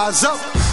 rise up.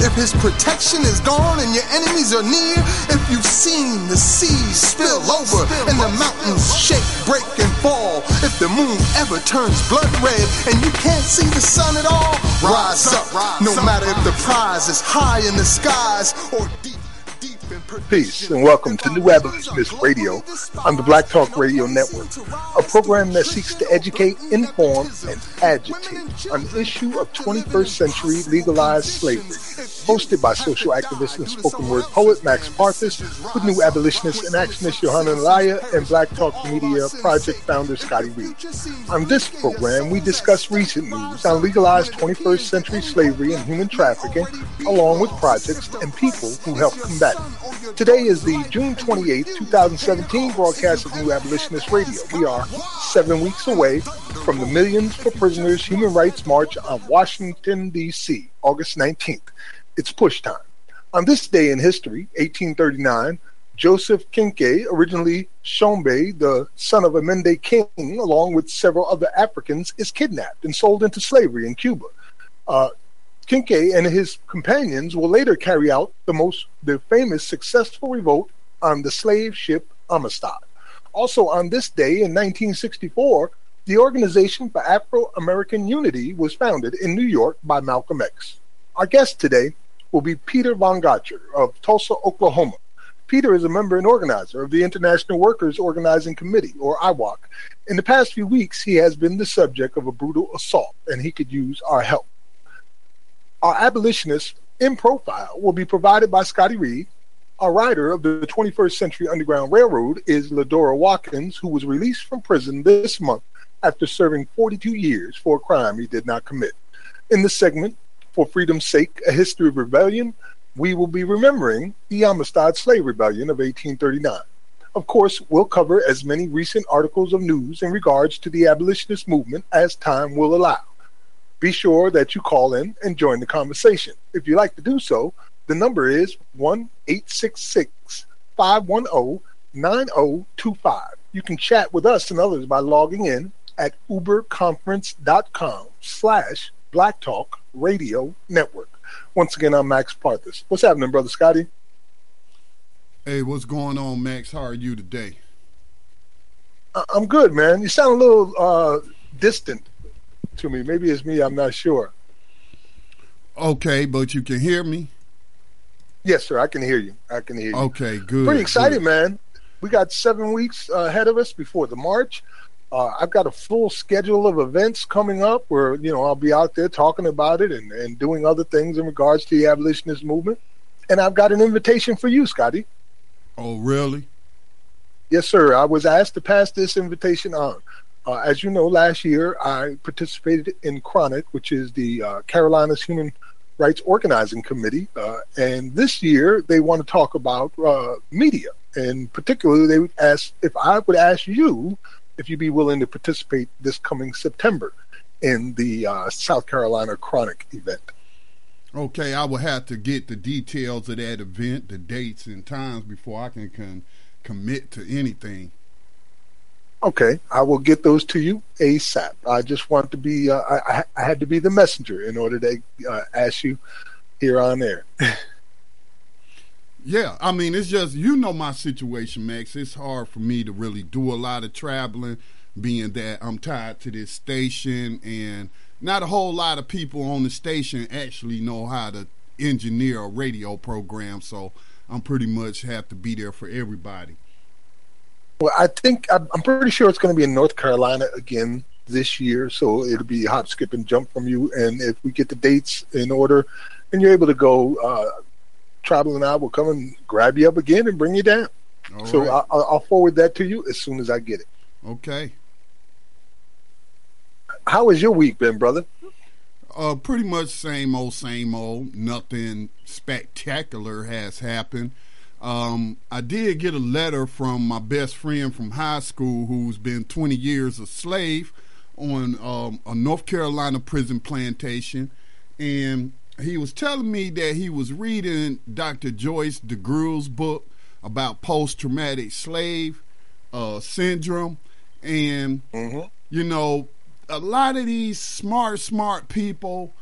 If his protection is gone and your enemies are near. If you've seen the seas spill over and the mountains shake, break, and fall. If the moon ever turns blood red and you can't see the sun at all, rise up. No matter if the prize is high in the skies or deep. Peace and welcome to New Abolitionist Radio on the Black Talk Radio Network, a program that seeks to educate, inform, and agitate on the issue of 21st century legalized slavery. Hosted by social activist and spoken word poet Max Parthas, with New Abolitionist and actionist Johanna Laya, and Black Talk Media Project founder Scotty Reed. On this program, we discuss recent news on legalized 21st century slavery and human trafficking, along with projects and people who help combat it. Today is the June 28, 2017 broadcast of New Abolitionist Radio. We are seven weeks away from the Millions for Prisoners Human Rights March on Washington, D.C., August 19th. It's push time. On this day in history, 1839, Joseph Kinke, originally Shombe, the son of a Mende king, along with several other Africans, is kidnapped and sold into slavery in Cuba. Uh, Kinke and his companions will later carry out the most the famous successful revolt on the slave ship Amistad. Also on this day in 1964, the Organization for Afro American Unity was founded in New York by Malcolm X. Our guest today will be Peter Von Gotcher of Tulsa, Oklahoma. Peter is a member and organizer of the International Workers Organizing Committee, or IWOC. In the past few weeks, he has been the subject of a brutal assault, and he could use our help. Our abolitionist in profile will be provided by Scotty Reed. A writer of the 21st Century Underground Railroad is Ledura Watkins, who was released from prison this month after serving 42 years for a crime he did not commit. In this segment, For Freedom's Sake, A History of Rebellion, we will be remembering the Amistad Slave Rebellion of 1839. Of course, we'll cover as many recent articles of news in regards to the abolitionist movement as time will allow. Be sure that you call in and join the conversation. If you'd like to do so, the number is 1 866 510 9025. You can chat with us and others by logging in at uberconference.com slash Black Talk Radio Network. Once again, I'm Max Parthas. What's happening, Brother Scotty? Hey, what's going on, Max? How are you today? I- I'm good, man. You sound a little uh, distant to me. Maybe it's me. I'm not sure. Okay, but you can hear me? Yes, sir. I can hear you. I can hear you. Okay, good. Pretty excited, good. man. We got seven weeks uh, ahead of us before the march. Uh, I've got a full schedule of events coming up where you know I'll be out there talking about it and, and doing other things in regards to the abolitionist movement. And I've got an invitation for you, Scotty. Oh, really? Yes, sir. I was asked to pass this invitation on. Uh, as you know, last year I participated in Chronic, which is the uh, Carolinas Human Rights Organizing Committee, uh, and this year they want to talk about uh, media, and particularly they would ask if I would ask you if you'd be willing to participate this coming September in the uh, South Carolina Chronic event. Okay, I will have to get the details of that event, the dates and times before I can, can commit to anything. Okay, I will get those to you ASAP. I just want to be, uh, I, I had to be the messenger in order to uh, ask you here on air. Yeah, I mean, it's just you know my situation, Max. It's hard for me to really do a lot of traveling, being that I'm tied to this station, and not a whole lot of people on the station actually know how to engineer a radio program. So I'm pretty much have to be there for everybody. Well, I think I'm pretty sure it's going to be in North Carolina again this year, so it'll be hop, skip, and jump from you. And if we get the dates in order, and you're able to go uh, traveling out, we'll come and grab you up again and bring you down. All so right. I'll, I'll forward that to you as soon as I get it. Okay. How has your week been, brother? Uh, pretty much same old, same old. Nothing spectacular has happened. Um, I did get a letter from my best friend from high school who's been 20 years a slave on um, a North Carolina prison plantation. And he was telling me that he was reading Dr. Joyce DeGruy's book about post traumatic slave uh, syndrome. And, mm-hmm. you know, a lot of these smart, smart people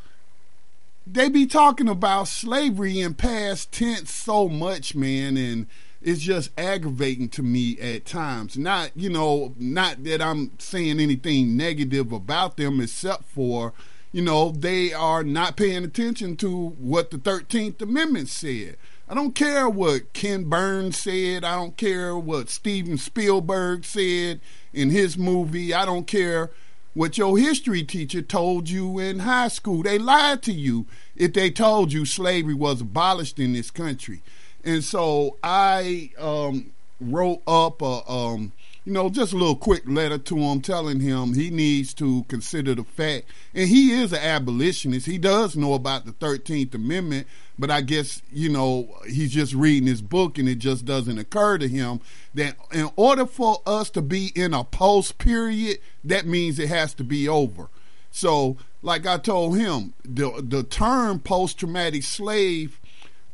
they be talking about slavery in past tense so much, man, and it's just aggravating to me at times. Not, you know, not that I'm saying anything negative about them, except for, you know, they are not paying attention to what the 13th Amendment said. I don't care what Ken Burns said. I don't care what Steven Spielberg said in his movie. I don't care what your history teacher told you in high school. They lied to you if they told you slavery was abolished in this country. And so I um, wrote up a, um, you know, just a little quick letter to him telling him he needs to consider the fact, and he is an abolitionist. He does know about the 13th Amendment, but I guess, you know, he's just reading his book and it just doesn't occur to him that in order for us to be in a post period, that means it has to be over. So, like I told him, the the term post traumatic slave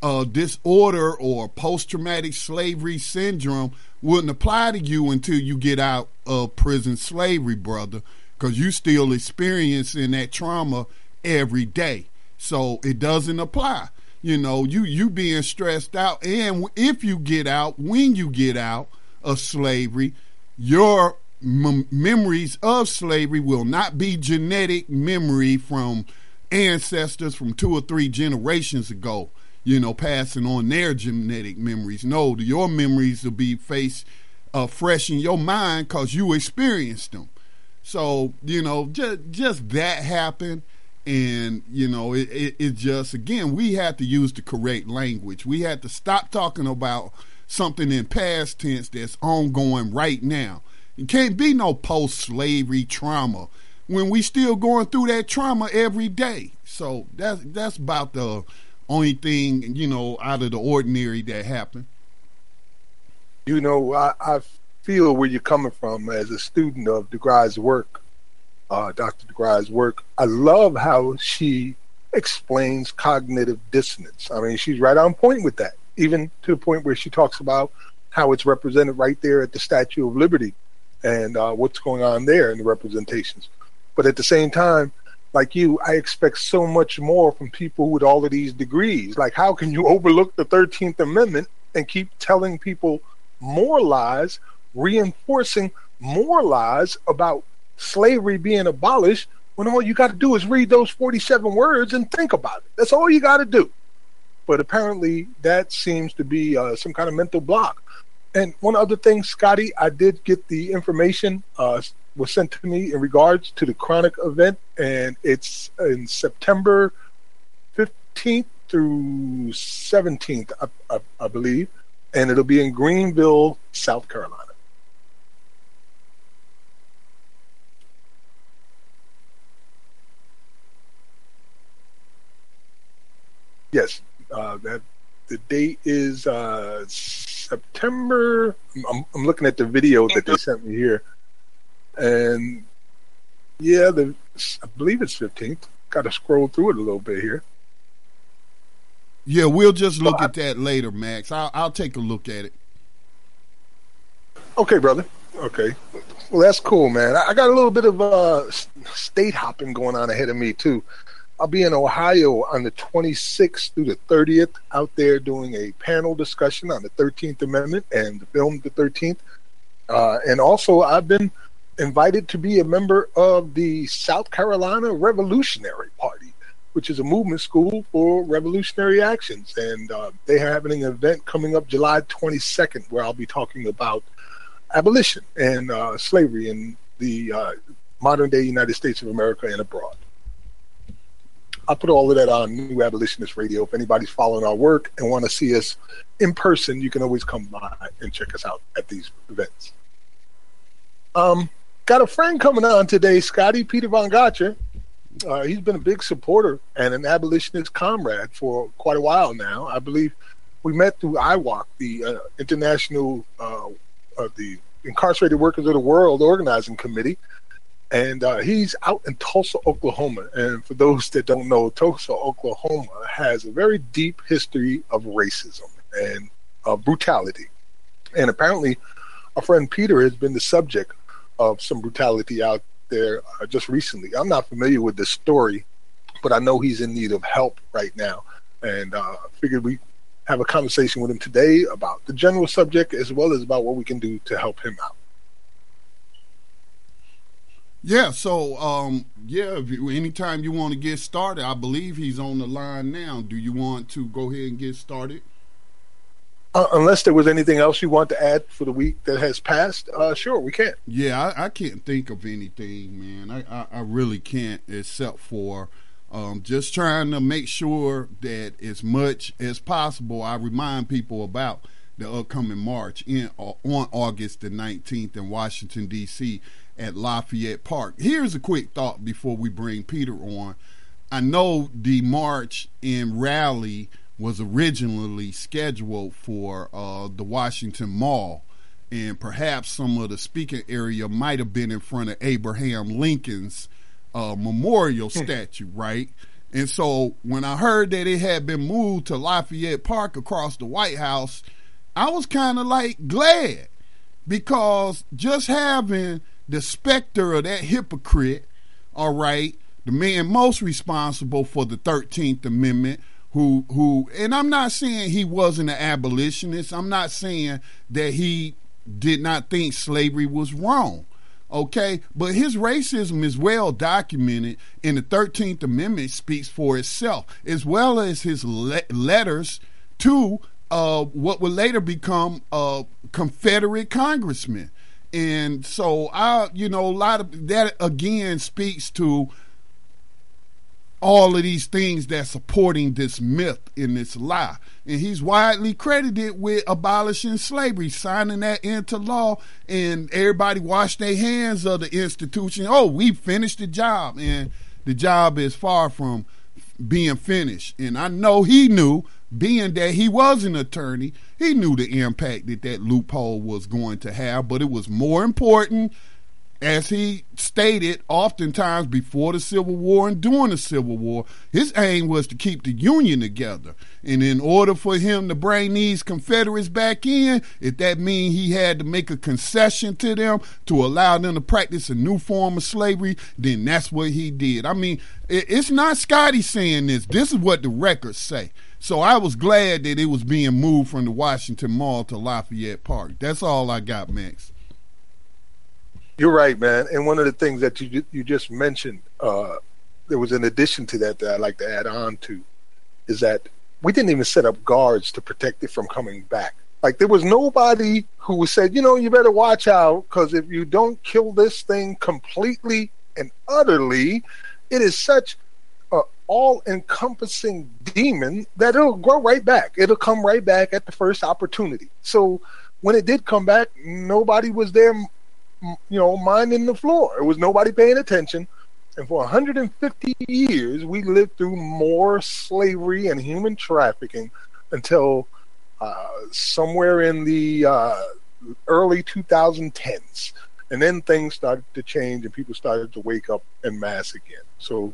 uh, disorder or post traumatic slavery syndrome wouldn't apply to you until you get out of prison slavery, brother, because you still experiencing that trauma every day. So it doesn't apply you know you you being stressed out and if you get out when you get out of slavery your m- memories of slavery will not be genetic memory from ancestors from two or three generations ago you know passing on their genetic memories. No your memories will be face uh, fresh in your mind because you experienced them. So you know just just that happened and you know it, it, it, just again we had to use the correct language. We had to stop talking about something in past tense that's ongoing right now. It can't be no post-slavery trauma when we still going through that trauma every day. So that's that's about the only thing you know out of the ordinary that happened you know i, I feel where you're coming from as a student of DeGruy's work uh, Dr. DeGruy's work. I love how she explains cognitive dissonance. I mean, she's right on point with that, even to the point where she talks about how it's represented right there at the Statue of Liberty and uh, what's going on there in the representations. But at the same time, like you, I expect so much more from people with all of these degrees. Like, how can you overlook the 13th Amendment and keep telling people more lies, reinforcing more lies about slavery being abolished when all you got to do is read those 47 words and think about it. That's all you got to do. But apparently, that seems to be uh, some kind of mental block. And one other thing, Scotty, I did get the information uh, was sent to me in regards to the Chronic event, and it's in September 15th through 17th, I, I, I believe, and it'll be in Greenville, South Carolina. Yes, uh, that the date is uh, September. I'm, I'm, looking at the video that they sent me here, and yeah, the I believe it's 15th. Got to scroll through it a little bit here. Yeah, we'll just look at that later, Max. I'll, I'll take a look at it. Okay, brother. Okay. Well, that's cool, man. I got a little bit of uh, state hopping going on ahead of me too. I'll be in Ohio on the 26th through the 30th out there doing a panel discussion on the 13th Amendment and the film The 13th. Uh, and also, I've been invited to be a member of the South Carolina Revolutionary Party, which is a movement school for revolutionary actions. And uh, they are having an event coming up July 22nd where I'll be talking about abolition and uh, slavery in the uh, modern day United States of America and abroad. I'll put all of that on New Abolitionist Radio. If anybody's following our work and want to see us in person, you can always come by and check us out at these events. Um, got a friend coming on today, Scotty Peter Von Gotcher. Uh, he's been a big supporter and an abolitionist comrade for quite a while now. I believe we met through IWOC, the uh, International uh, the Incarcerated Workers of the World Organizing Committee, and uh, he's out in Tulsa, Oklahoma. And for those that don't know, Tulsa, Oklahoma has a very deep history of racism and brutality. And apparently, our friend Peter has been the subject of some brutality out there uh, just recently. I'm not familiar with this story, but I know he's in need of help right now. And uh, figured we have a conversation with him today about the general subject as well as about what we can do to help him out. Yeah, so um, yeah, you, anytime you want to get started, I believe he's on the line now. Do you want to go ahead and get started? Uh, unless there was anything else you want to add for the week that has passed, uh, sure, we can. Yeah, I, I, can't think of anything, man. I, I, I really can't, except for um, just trying to make sure that as much as possible, I remind people about the upcoming march in uh, on August the 19th in Washington D.C at Lafayette Park. Here's a quick thought before we bring Peter on. I know the march and rally was originally scheduled for uh, the Washington Mall, and perhaps some of the speaking area might have been in front of Abraham Lincoln's uh, memorial hmm. statue, right? And so when I heard that it had been moved to Lafayette Park across the White House, I was kind of like glad because just having the specter of that hypocrite, all right, the man most responsible for the 13th Amendment, who who and I'm not saying he wasn't an abolitionist. I'm not saying that he did not think slavery was wrong. Okay, but his racism is well documented, and the 13th Amendment speaks for itself, as well as his le- letters to uh, what would later become uh, Confederate congressmen. And so I, you know, a lot of that again speaks to all of these things that's supporting this myth in this lie. And he's widely credited with abolishing slavery, signing that into law, and everybody washed their hands of the institution. Oh, we finished the job. And the job is far from being finished. And I know he knew being that he was an attorney, he knew the impact that that loophole was going to have, but it was more important, as he stated oftentimes before the Civil War and during the Civil War, his aim was to keep the Union together. And in order for him to bring these Confederates back in, if that means he had to make a concession to them to allow them to practice a new form of slavery, then that's what he did. I mean, it's not Scotty saying this. This is what the records say. So I was glad that it was being moved from the Washington Mall to Lafayette Park. That's all I got, Max. You're right, man. And one of the things that you you just mentioned, uh, there was an addition to that that I'd like to add on to, is that we didn't even set up guards to protect it from coming back. Like there was nobody who said, you know, you better watch out because if you don't kill this thing completely and utterly, it is such an all encompassing demon that it'll grow right back. It'll come right back at the first opportunity. So when it did come back, nobody was there, you know, minding the floor. It was nobody paying attention. And for 150 years, we lived through more slavery and human trafficking until uh, somewhere in the uh, early 2010s. And then things started to change and people started to wake up en masse again. So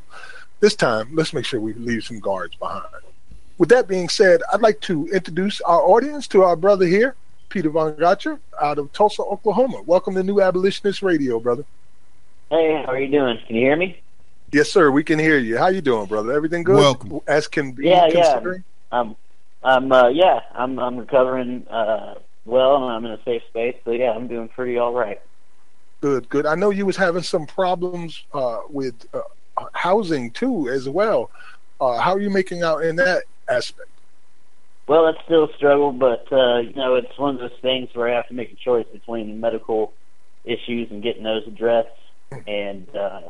this time, let's make sure we leave some guards behind. With that being said, I'd like to introduce our audience to our brother here, Peter Von Gotcher, out of Tulsa, Oklahoma. Welcome to New Abolitionist Radio, brother. Hey, how are you doing? Can you hear me? Yes, sir. We can hear you. How you doing, brother? Everything good? Welcome. As can be. Yeah, yeah. Um, I'm, uh, yeah, I'm, I'm recovering uh, well, and I'm in a safe space. So yeah, I'm doing pretty all right. Good, good. I know you was having some problems uh, with uh, housing too, as well. Uh, how are you making out in that aspect? Well, it's still a struggle, but uh, you know, it's one of those things where I have to make a choice between medical issues and getting those addressed, and uh,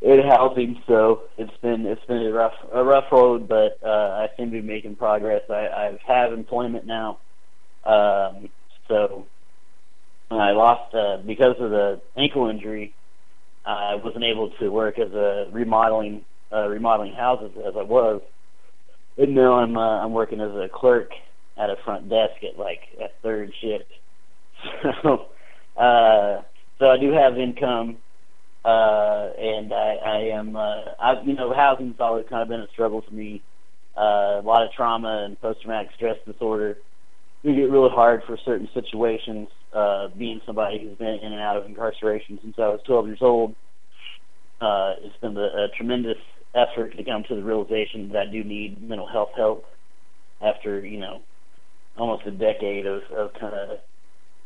it housing. So it's been it's been a rough a rough road, but uh, I seem to be making progress. I, I have employment now, um, so I lost uh, because of the ankle injury. I wasn't able to work as a remodeling uh, remodeling houses as I was now I'm uh, I'm working as a clerk at a front desk at like a third shift. So uh so I do have income uh and I, I am uh I you know housing's always kind of been a struggle for me. Uh a lot of trauma and post traumatic stress disorder. It get really hard for certain situations, uh being somebody who's been in and out of incarceration since I was twelve years old. Uh it's been a, a tremendous effort to come to the realization that I do need mental health help after, you know, almost a decade of, of kind of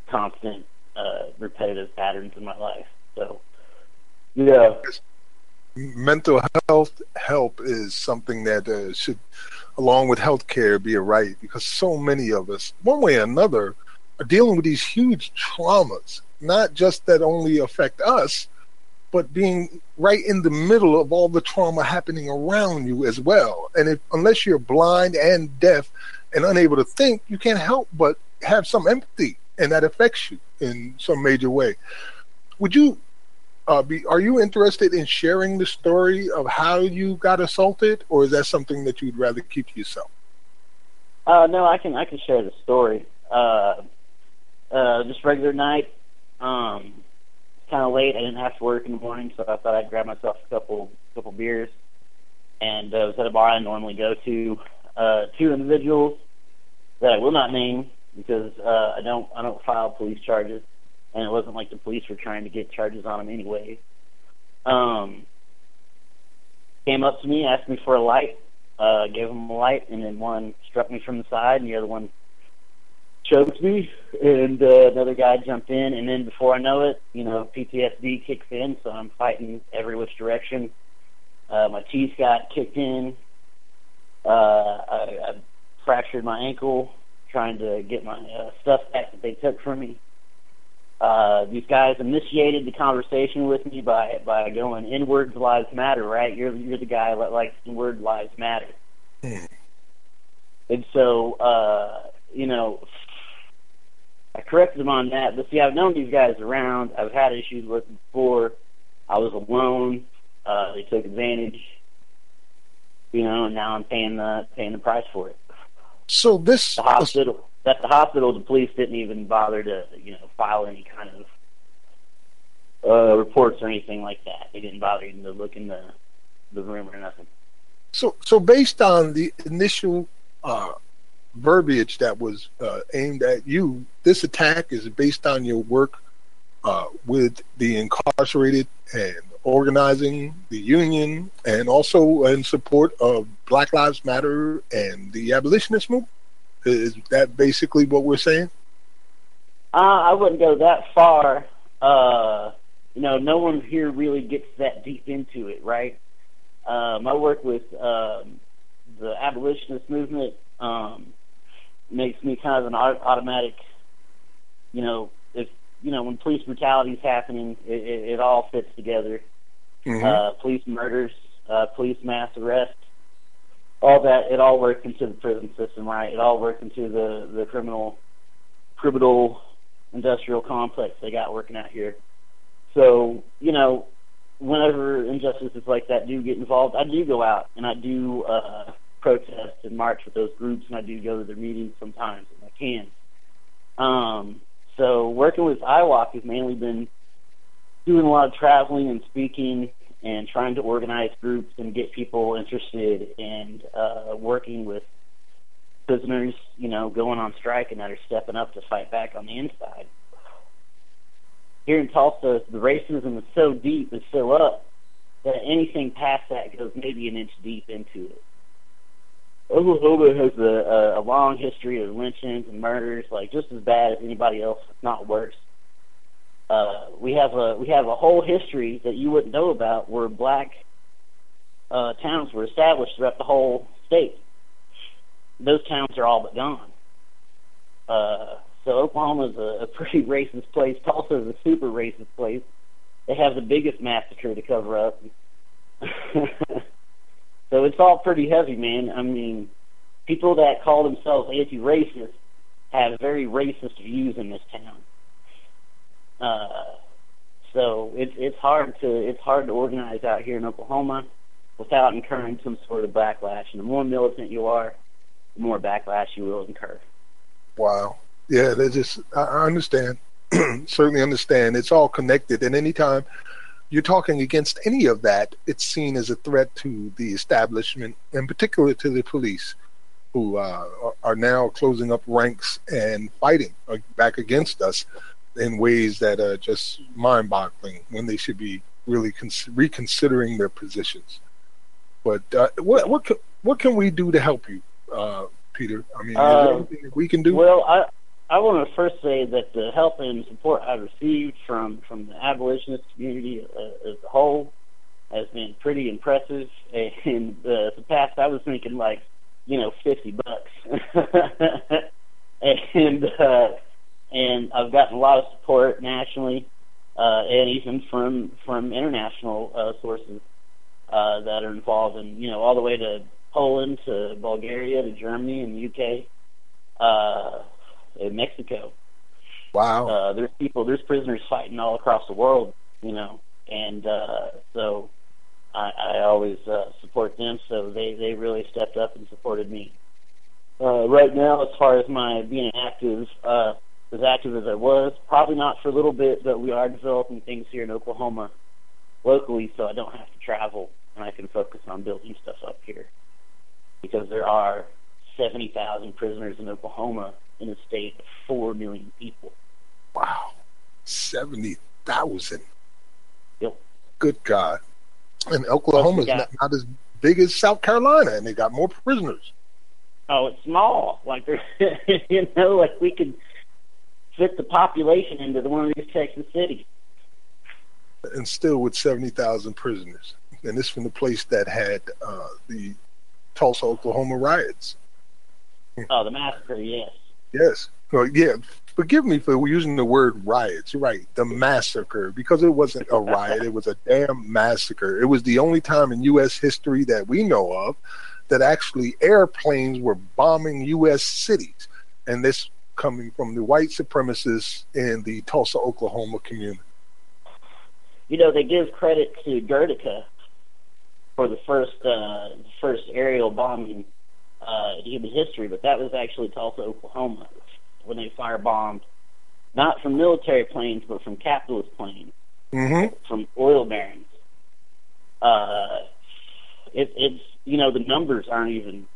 constant, uh, repetitive patterns in my life. So, yeah. Mental health help is something that uh, should, along with health care, be a right because so many of us, one way or another, are dealing with these huge traumas, not just that only affect us, but being right in the middle of all the trauma happening around you as well. And if unless you're blind and deaf and unable to think, you can't help but have some empathy, and that affects you in some major way. Would you uh, be? Are you interested in sharing the story of how you got assaulted, or is that something that you'd rather keep to yourself? Uh, no, I can I can share the story. Uh, uh, just regular night. Um, kind of late. I didn't have to work in the morning, so I thought I'd grab myself a couple couple beers. And uh, was at a bar I normally go to. Uh, two individuals that I will not name because uh, I don't I don't file police charges, and it wasn't like the police were trying to get charges on them anyway. Um, came up to me, asked me for a light, uh, gave them a light, and then one struck me from the side, and the other one choked me, and uh, another guy jumped in, and then before I know it, you know, PTSD kicks in, so I'm fighting every which direction. Uh, my teeth got kicked in. Uh, I, I fractured my ankle trying to get my uh, stuff back that they took from me. Uh, these guys initiated the conversation with me by by going "N words lives matter," right? You're you're the guy that likes "N word lives matter," mm. and so uh, you know, I corrected them on that. But see, I've known these guys around. I've had issues with them before. I was alone. Uh, they took advantage. You know, and now I'm paying the paying the price for it. So this the hospital. At the hospital, the police didn't even bother to you know file any kind of uh, reports or anything like that. They didn't bother even to look in the the room or nothing. So, so based on the initial uh, verbiage that was uh, aimed at you. This attack is based on your work uh, with the incarcerated and organizing the union, and also in support of Black Lives Matter and the abolitionist movement. Is that basically what we're saying? Uh, I wouldn't go that far. Uh, you know, no one here really gets that deep into it, right? Um, I work with um, the abolitionist movement. Um, makes me kind of an automatic, you know, if you know when police brutality is happening, it, it, it all fits together. Mm-hmm. Uh, police murders, uh, police mass arrests, all that. It all works into the prison system, right? It all works into the the criminal criminal industrial complex they got working out here. So you know, whenever injustices like that do get involved, I do go out and I do. uh protest and march with those groups, and I do go to their meetings sometimes if I can. Um, so working with IWOC has mainly been doing a lot of traveling and speaking and trying to organize groups and get people interested in uh, working with prisoners, you know, going on strike and that are stepping up to fight back on the inside. Here in Tulsa, the racism is so deep, it's so up that anything past that goes maybe an inch deep into it. Oklahoma has a, a, a long history of lynchings and murders, like just as bad as anybody else, if not worse. Uh, we have a we have a whole history that you wouldn't know about, where black uh, towns were established throughout the whole state. Those towns are all but gone. Uh, so Oklahoma is a, a pretty racist place. Tulsa is a super racist place. They have the biggest massacre to cover up. so it's all pretty heavy, man. I mean, people that call themselves anti-racist have very racist views in this town. Uh, so it's it's hard to it's hard to organize out here in Oklahoma without incurring some sort of backlash. And the more militant you are, the more backlash you will incur. Wow. Yeah, they just I understand. Certainly understand. It's all connected, and anytime you're talking against any of that, it's seen as a threat to the establishment, in particular to the police, who uh, are now closing up ranks and fighting back against us in ways that are just mind-boggling when they should be really cons- reconsidering their positions. But uh, what what can, what can we do to help you, uh, Peter? I mean, uh, anything we can do? Well, I I want to first say that the help and support I've received from from the abolitionist community uh, as a whole has been pretty impressive. And uh, the past, I was thinking like, you know, fifty bucks, and uh, and I've gotten a lot of support nationally, uh, and even from from international uh, sources uh, that are involved, in you know, all the way to Poland to Bulgaria to Germany and the UK. Uh, in Mexico. Wow. Uh, there's people, there's prisoners fighting all across the world, you know, and uh, so I, I always uh, support them. So they they really stepped up and supported me. Uh, right now, as far as my being active, uh, as active as I was, probably not for a little bit, but we are developing things here in Oklahoma locally, so I don't have to travel and I can focus on building stuff up here because there are 70,000 prisoners in Oklahoma in a state of 4 million people. Wow. 70,000. Yep. Good God. And Oklahoma's got, not, not as big as South Carolina, and they got more prisoners. Oh, it's small. Like, you know, like we could fit the population into one of these Texas cities. And still with 70,000 prisoners. And this from the place that had uh, the Tulsa, Oklahoma riots. Oh, the massacre, yes. Yes. Well, yeah. Forgive me for using the word riots. Right. The massacre, because it wasn't a riot, it was a damn massacre. It was the only time in U.S. history that we know of that actually airplanes were bombing U.S. cities. And this coming from the white supremacists in the Tulsa, Oklahoma community. You know, they give credit to Guernica for the first uh, first aerial bombing uh, in human history, but that was actually Tulsa, Oklahoma, when they firebombed not from military planes, but from capitalist planes, mm-hmm. from oil barons. Uh, it, it's you know the numbers aren't even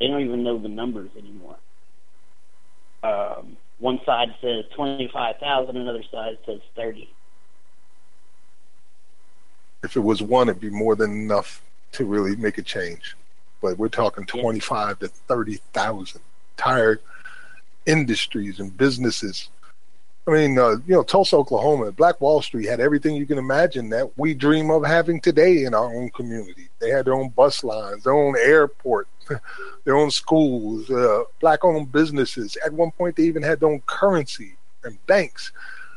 they don't even know the numbers anymore. Um, one side says twenty five thousand, another side says thirty. If it was one, it'd be more than enough to really make a change but we're talking 25 to 30,000 entire industries and businesses. I mean, uh, you know, Tulsa, Oklahoma, Black Wall Street had everything you can imagine that we dream of having today in our own community. They had their own bus lines, their own airport, their own schools, uh, black-owned businesses. At one point, they even had their own currency and banks,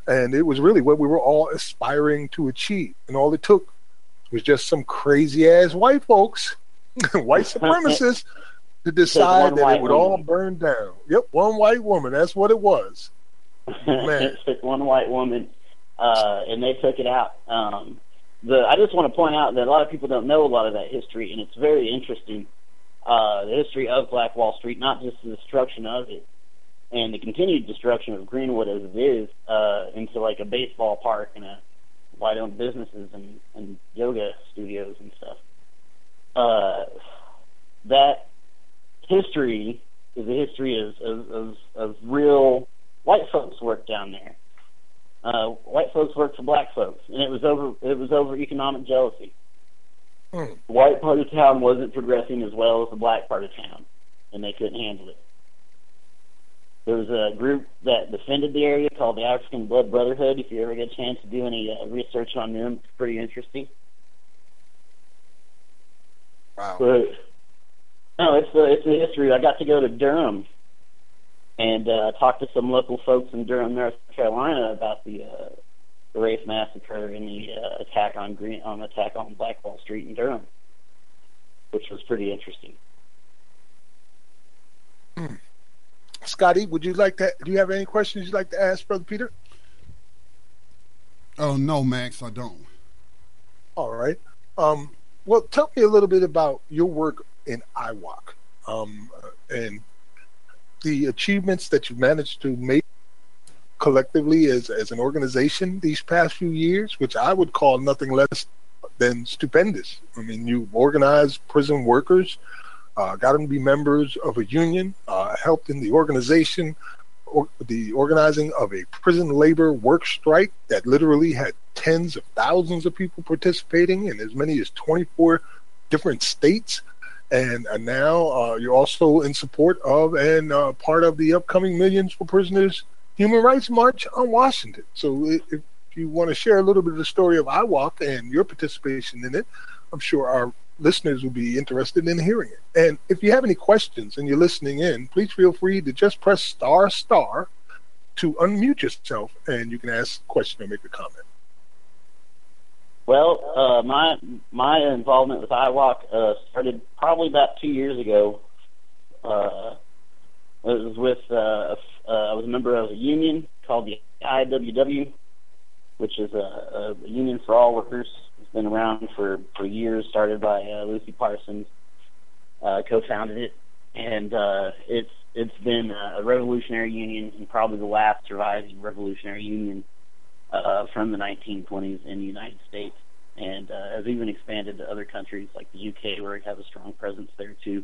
and it was really what we were all aspiring to achieve. And all it took was just some crazy-ass white folks white supremacists to decide that it would woman. all burn down. Yep, one white woman. That's what it was. Man. one white woman, uh, and they took it out. Um, the I just want to point out that a lot of people don't know a lot of that history, and it's very interesting. Uh, the history of Black Wall Street, not just the destruction of it, and the continued destruction of Greenwood as it is uh, into like a baseball park and a white-owned businesses and, and yoga studios and stuff uh, that history is a history of, of, of, of real white folks work down there. Uh, white folks work for black folks, and it was over. It was over economic jealousy. Mm. The white part of town wasn't progressing as well as the black part of town, and they couldn't handle it. There was a group that defended the area called the African Blood Brotherhood. If you ever get a chance to do any uh, research on them, it's pretty interesting. Wow. But no, it's a it's a history. I got to go to Durham and uh, talk to some local folks in Durham, North Carolina, about the uh, the race massacre and the uh, attack on Green on attack on Black Wall Street in Durham, which was pretty interesting. Hmm. Scotty, would you like to? Do you have any questions you'd like to ask, Brother Peter? Oh no, Max, I don't. All right. Um, well, tell me a little bit about your work in IWOC um, and the achievements that you've managed to make collectively as, as an organization these past few years, which I would call nothing less than stupendous. I mean, you organized prison workers, uh, got them to be members of a union, uh, helped in the organization, or the organizing of a prison labor work strike that literally had tens of thousands of people participating in as many as 24 different states. And uh, now uh, you're also in support of and uh, part of the upcoming Millions for Prisoners Human Rights March on Washington. So if you want to share a little bit of the story of IWOC and your participation in it, I'm sure our listeners will be interested in hearing it. And if you have any questions and you're listening in, please feel free to just press star star to unmute yourself and you can ask a question or make a comment. Well, uh, my my involvement with IWOC uh, started probably about two years ago. Uh, it was with uh, uh, I was a member of a union called the IWW, which is a, a union for all workers. Been around for for years. Started by uh, Lucy Parsons, uh, co-founded it, and uh, it's it's been a revolutionary union and probably the last surviving revolutionary union uh, from the 1920s in the United States, and uh, has even expanded to other countries like the UK, where it has a strong presence there too.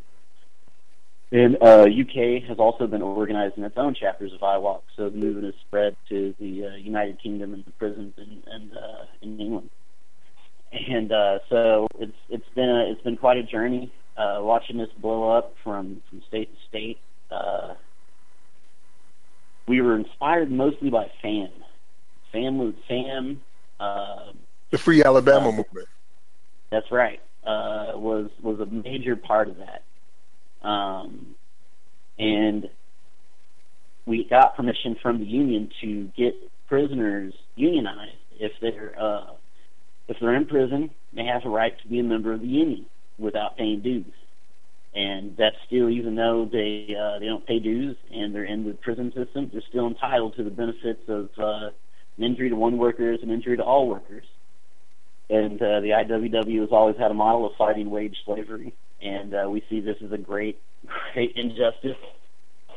And uh, UK has also been organizing its own chapters of IWOC, so the movement has spread to the uh, United Kingdom and the prisons in, and uh, in England. And uh, so it's it's been a, it's been quite a journey uh, watching this blow up from from state to state. Uh, we were inspired mostly by FAM. FAM, FAM. Uh, the Free Alabama uh, movement. That's right. Uh, was was a major part of that. Um, and we got permission from the union to get prisoners unionized. If they're uh, if they're in prison, they have a right to be a member of the union without paying dues. And that's still, even though they uh, they don't pay dues and they're in the prison system, they're still entitled to the benefits of uh, an injury to one worker is an injury to all workers. And uh, the IWW has always had a model of fighting wage slavery and uh, we see this as a great, great injustice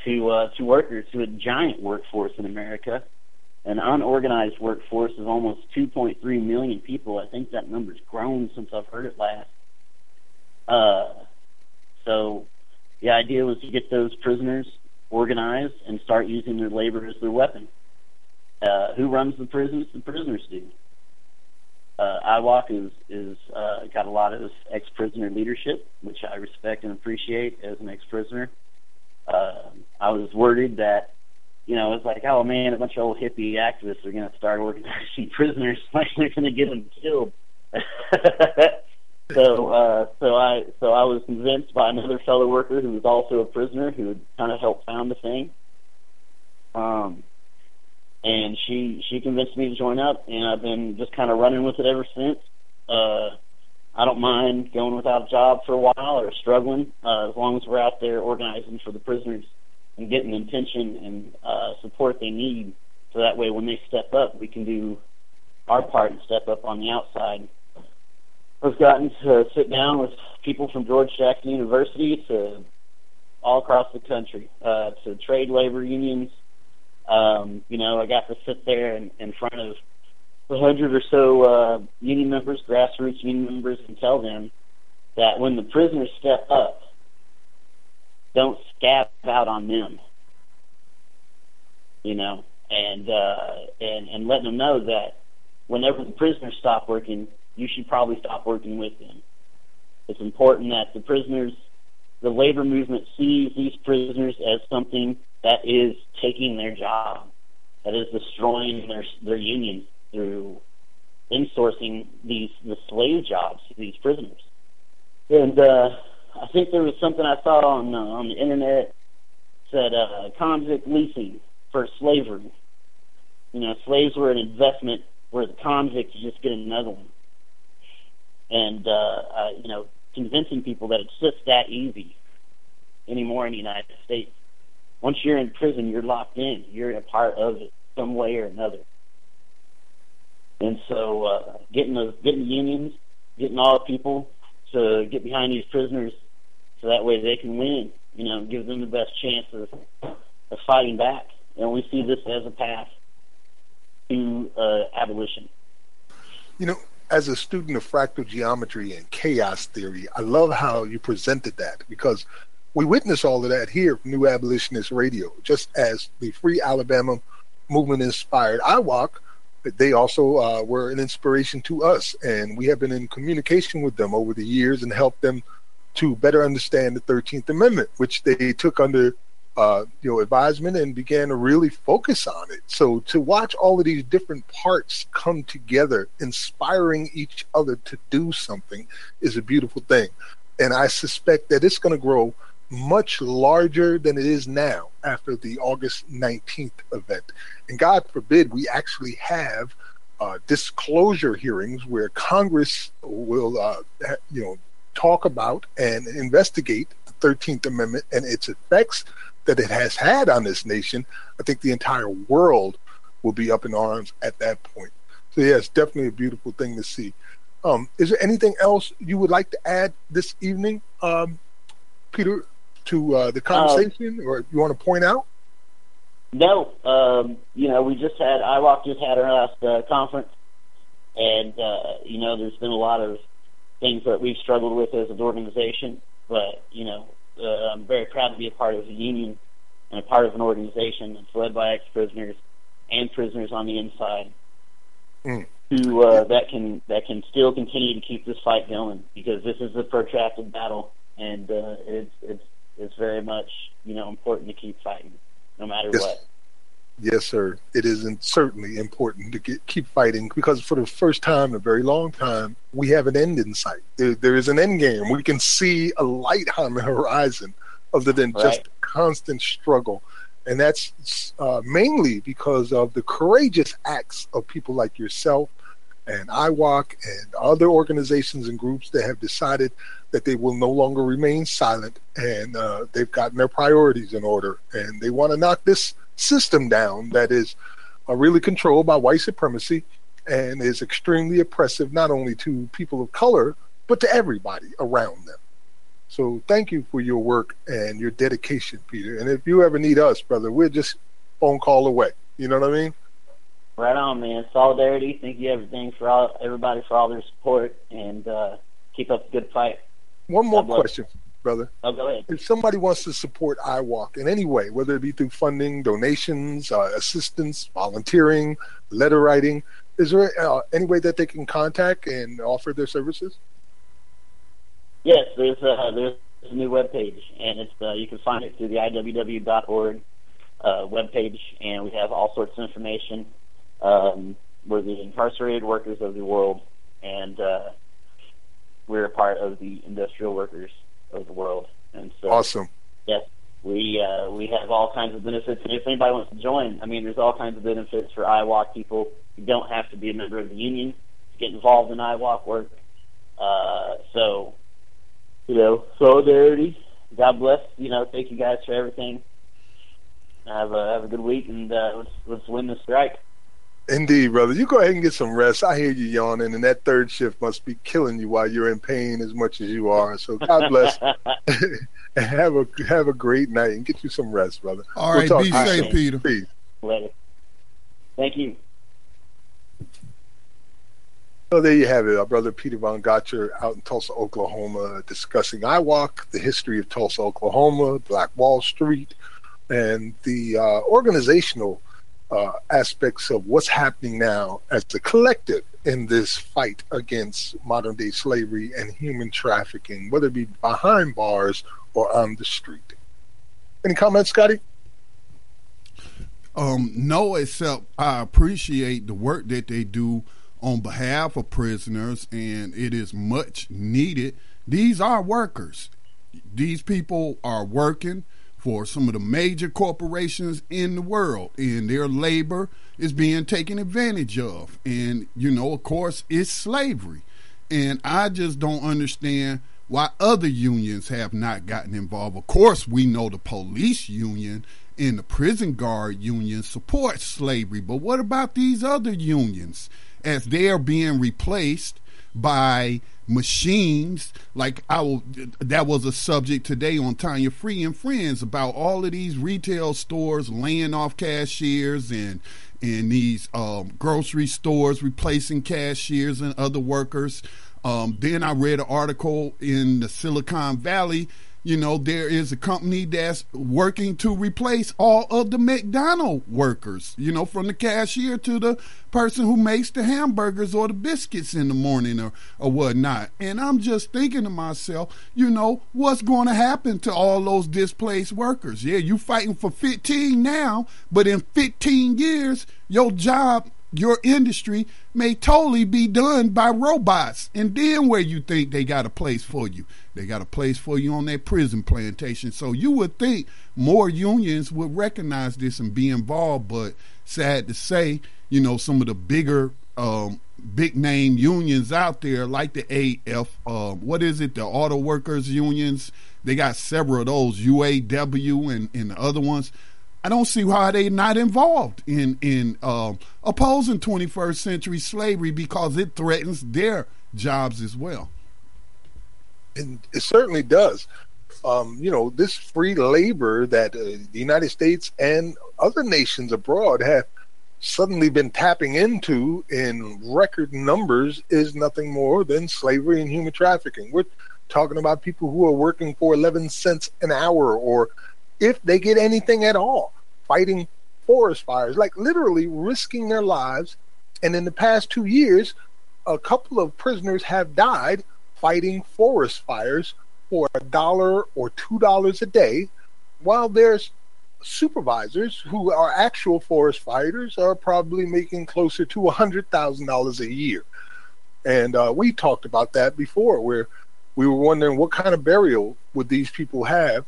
to uh, to workers, to a giant workforce in America. An unorganized workforce of almost 2.3 million people. I think that number's grown since I've heard it last. Uh, so the idea was to get those prisoners organized and start using their labor as their weapon. Uh, who runs the prisons? The prisoners do uh, IWOC is is uh, got a lot of ex-prisoner leadership, which I respect and appreciate as an ex-prisoner. Uh, I was worried that, you know, it's like, oh man, a bunch of old hippie activists are going to start organizing prisoners, like they're going to get them killed. so, uh, so I, so I was convinced by another fellow worker who was also a prisoner who had kind of helped found the thing. Um, and she she convinced me to join up, and I've been just kind of running with it ever since. Uh, I don't mind going without a job for a while or struggling, uh, as long as we're out there organizing for the prisoners and getting the attention and uh, support they need, so that way when they step up, we can do our part and step up on the outside. I've gotten to sit down with people from George Jackson University to all across the country, uh, to trade labor unions, um, you know, I got to sit there in, in front of a hundred or so uh, union members, grassroots union members, and tell them that when the prisoners step up, don't scab out on them. You know, and uh, and and letting them know that whenever the prisoners stop working, you should probably stop working with them. it's important that the prisoners, the labor movement, sees these prisoners as something that is taking their job, that is destroying their their unions through insourcing these the slave jobs to these prisoners. And uh, I think there was something I saw on uh, on the internet said uh, convict leasing for slavery. You know, slaves were an investment where the convict just get another one. And uh, uh, you know, convincing people that it's just that easy anymore in the United States. Once you're in prison, you're locked in. You're a part of it some way or another. And so, uh, getting the getting the unions, getting all the people to get behind these prisoners, so that way they can win. You know, give them the best chance of, of fighting back. And we see this as a path to uh, abolition. You know, as a student of fractal geometry and chaos theory, I love how you presented that because we witness all of that here New Abolitionist Radio. Just as the Free Alabama movement inspired I IWOC, they also uh, were an inspiration to us, and we have been in communication with them over the years and helped them to better understand the Thirteenth Amendment, which they took under uh, you know advisement and began to really focus on it. So to watch all of these different parts come together, inspiring each other to do something, is a beautiful thing, and I suspect that it's going to grow much larger than it is now after the August 19th event. And God forbid we actually have uh, disclosure hearings where Congress will, uh, you know, talk about and investigate the 13th Amendment and its effects that it has had on this nation. I think the entire world will be up in arms at that point. So, yeah, it's definitely a beautiful thing to see. Um, is there anything else you would like to add this evening, um, Peter, to uh, the conversation, um, or you want to point out? No, um, you know, we just had IWOC just had our last uh, conference, and uh, you know, there's been a lot of things that we've struggled with as an organization. But you know, uh, I'm very proud to be a part of a union and a part of an organization that's led by ex-prisoners and prisoners on the inside, mm. who uh, that can that can still continue to keep this fight going because this is a protracted battle, and uh, it's it's it's very much you know important to keep fighting no matter yes. what. Yes, sir. It is certainly important to get, keep fighting because for the first time in a very long time, we have an end in sight. There, there is an end game. We can see a light on the horizon other than right. just constant struggle. And that's uh, mainly because of the courageous acts of people like yourself and IWOC and other organizations and groups that have decided that they will no longer remain silent and uh, they've gotten their priorities in order and they want to knock this system down that is uh, really controlled by white supremacy and is extremely oppressive not only to people of color but to everybody around them. So thank you for your work and your dedication, Peter. And if you ever need us, brother, we're just phone call away. You know what I mean? Right on, man. Solidarity. Thank you, everything for all everybody for all their support, and uh, keep up the good fight. One more question, brother. Oh, go ahead. If somebody wants to support IWOC in any way, whether it be through funding, donations, uh, assistance, volunteering, letter writing, is there uh, any way that they can contact and offer their services? Yes, there's a, uh, there's a new webpage, and it's uh, you can find it through the iww.org uh, webpage, and we have all sorts of information um, we're the incarcerated workers of the world, and uh, we're a part of the industrial workers of the world. And so, awesome. Yes, we uh, we have all kinds of benefits, and if anybody wants to join, I mean, there's all kinds of benefits for IWOC people. You don't have to be a member of the union to get involved in IWOC work. Uh, so, you know, solidarity. God bless. You know, thank you guys for everything. Have a have a good week, and uh, let's let's win the strike. Indeed, brother. You go ahead and get some rest. I hear you yawning, and that third shift must be killing you while you're in pain as much as you are. So God bless. and have a have a great night and get you some rest, brother. All we'll right, be safe, Peter. Peace. Later. Thank you. So there you have it, our brother Peter Von Gotcher out in Tulsa, Oklahoma, discussing IWOC, the history of Tulsa, Oklahoma, Black Wall Street, and the uh, organizational uh, aspects of what's happening now as a collective in this fight against modern day slavery and human trafficking, whether it be behind bars or on the street. Any comments, Scotty? Um, no, except I appreciate the work that they do on behalf of prisoners, and it is much needed. These are workers. These people are working for some of the major corporations in the world, and their labor is being taken advantage of. And, you know, of course, it's slavery. And I just don't understand why other unions have not gotten involved. Of course, we know the police union and the prison guard union support slavery, but what about these other unions as they are being replaced by machines like I will, that was a subject today on Tanya Free and Friends about all of these retail stores laying off cashiers and and these um, grocery stores replacing cashiers and other workers. Um, then I read an article in the Silicon Valley you know, there is a company that's working to replace all of the McDonald workers, you know, from the cashier to the person who makes the hamburgers or the biscuits in the morning or, or whatnot. And I'm just thinking to myself, you know, what's going to happen to all those displaced workers? Yeah, you fighting for 15 now, but in 15 years, your job your industry may totally be done by robots. And then where you think they got a place for you? They got a place for you on that prison plantation. So you would think more unions would recognize this and be involved, but sad to say, you know, some of the bigger um, big name unions out there, like the AF, uh, what is it, the auto workers unions, they got several of those, UAW and, and the other ones. I don't see why they're not involved in in uh, opposing 21st century slavery because it threatens their jobs as well. And it certainly does. Um, you know, this free labor that uh, the United States and other nations abroad have suddenly been tapping into in record numbers is nothing more than slavery and human trafficking. We're talking about people who are working for 11 cents an hour or if they get anything at all fighting forest fires, like literally risking their lives. And in the past two years, a couple of prisoners have died fighting forest fires for a dollar or two dollars a day, while there's supervisors who are actual forest fighters are probably making closer to a hundred thousand dollars a year. And uh, we talked about that before, where we were wondering what kind of burial would these people have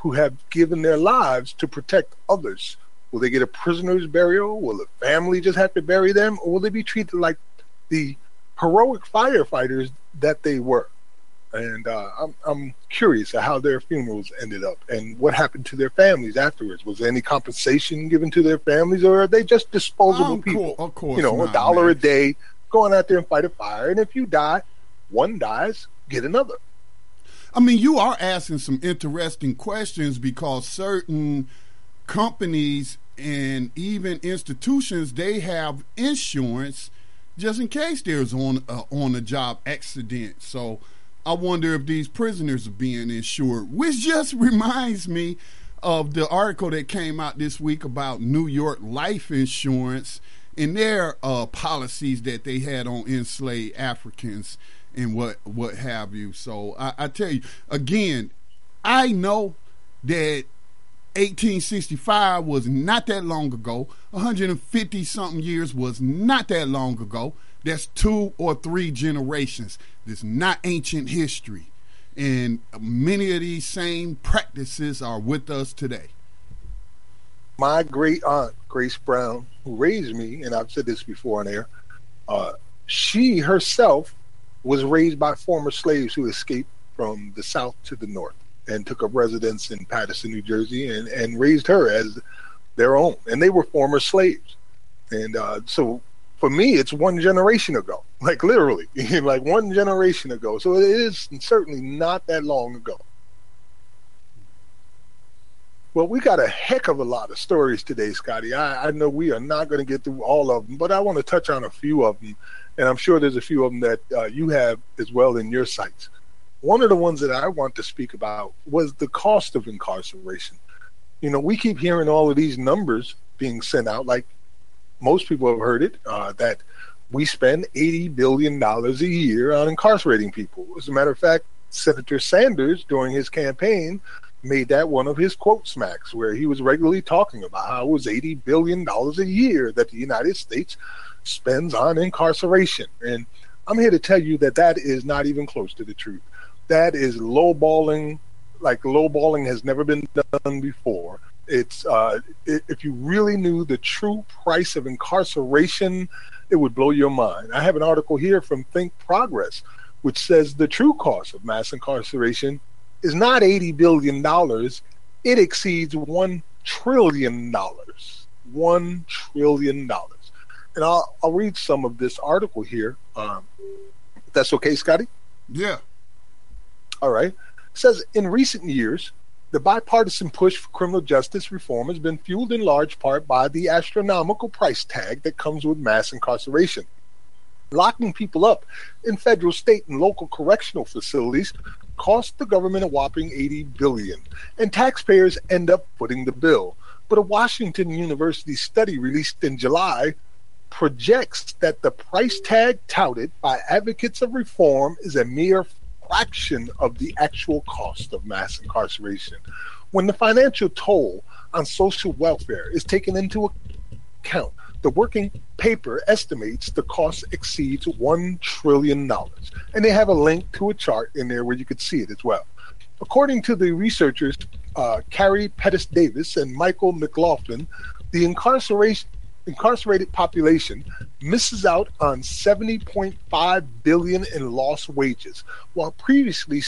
who have given their lives to protect others. Will they get a prisoner's burial? Will the family just have to bury them? Or will they be treated like the heroic firefighters that they were? And uh, I'm, I'm curious how their funerals ended up and what happened to their families afterwards. Was there any compensation given to their families, or are they just disposable of people? Course, of course, you know, not, a dollar man. a day, going out there and fight a fire. And if you die, one dies, get another. I mean, you are asking some interesting questions because certain companies and even institutions they have insurance just in case there's on uh, on a job accident. So I wonder if these prisoners are being insured, which just reminds me of the article that came out this week about New York life insurance and their uh, policies that they had on enslaved Africans and what what have you. So I, I tell you again, I know that 1865 was not that long ago. 150 something years was not that long ago. That's two or three generations. This not ancient history. And many of these same practices are with us today. My great aunt, Grace Brown, who raised me, and I've said this before on air, uh, she herself was raised by former slaves who escaped from the south to the north and took up residence in Paterson, New Jersey, and, and raised her as their own. And they were former slaves. And uh, so for me, it's one generation ago, like literally, like one generation ago. So it is certainly not that long ago. Well, we got a heck of a lot of stories today, Scotty. I, I know we are not going to get through all of them, but I want to touch on a few of them. And I'm sure there's a few of them that uh, you have as well in your sights. One of the ones that I want to speak about was the cost of incarceration. You know, we keep hearing all of these numbers being sent out, like most people have heard it, uh, that we spend $80 billion a year on incarcerating people. As a matter of fact, Senator Sanders, during his campaign, made that one of his quote smacks, where he was regularly talking about how it was $80 billion a year that the United States spends on incarceration. And I'm here to tell you that that is not even close to the truth. That is lowballing, like lowballing has never been done before. It's uh, if you really knew the true price of incarceration, it would blow your mind. I have an article here from Think Progress, which says the true cost of mass incarceration is not $80 billion, it exceeds $1 trillion. $1 trillion. And I'll, I'll read some of this article here. Um, that's okay, Scotty? Yeah. All right. It says in recent years, the bipartisan push for criminal justice reform has been fueled in large part by the astronomical price tag that comes with mass incarceration. Locking people up in federal, state, and local correctional facilities cost the government a whopping 80 billion, and taxpayers end up footing the bill. But a Washington University study released in July projects that the price tag touted by advocates of reform is a mere fraction of the actual cost of mass incarceration. When the financial toll on social welfare is taken into account, the working paper estimates the cost exceeds $1 trillion. And they have a link to a chart in there where you could see it as well. According to the researchers uh, Carrie Pettus Davis and Michael McLaughlin, the incarceration incarcerated population misses out on 70.5 billion in lost wages, while previously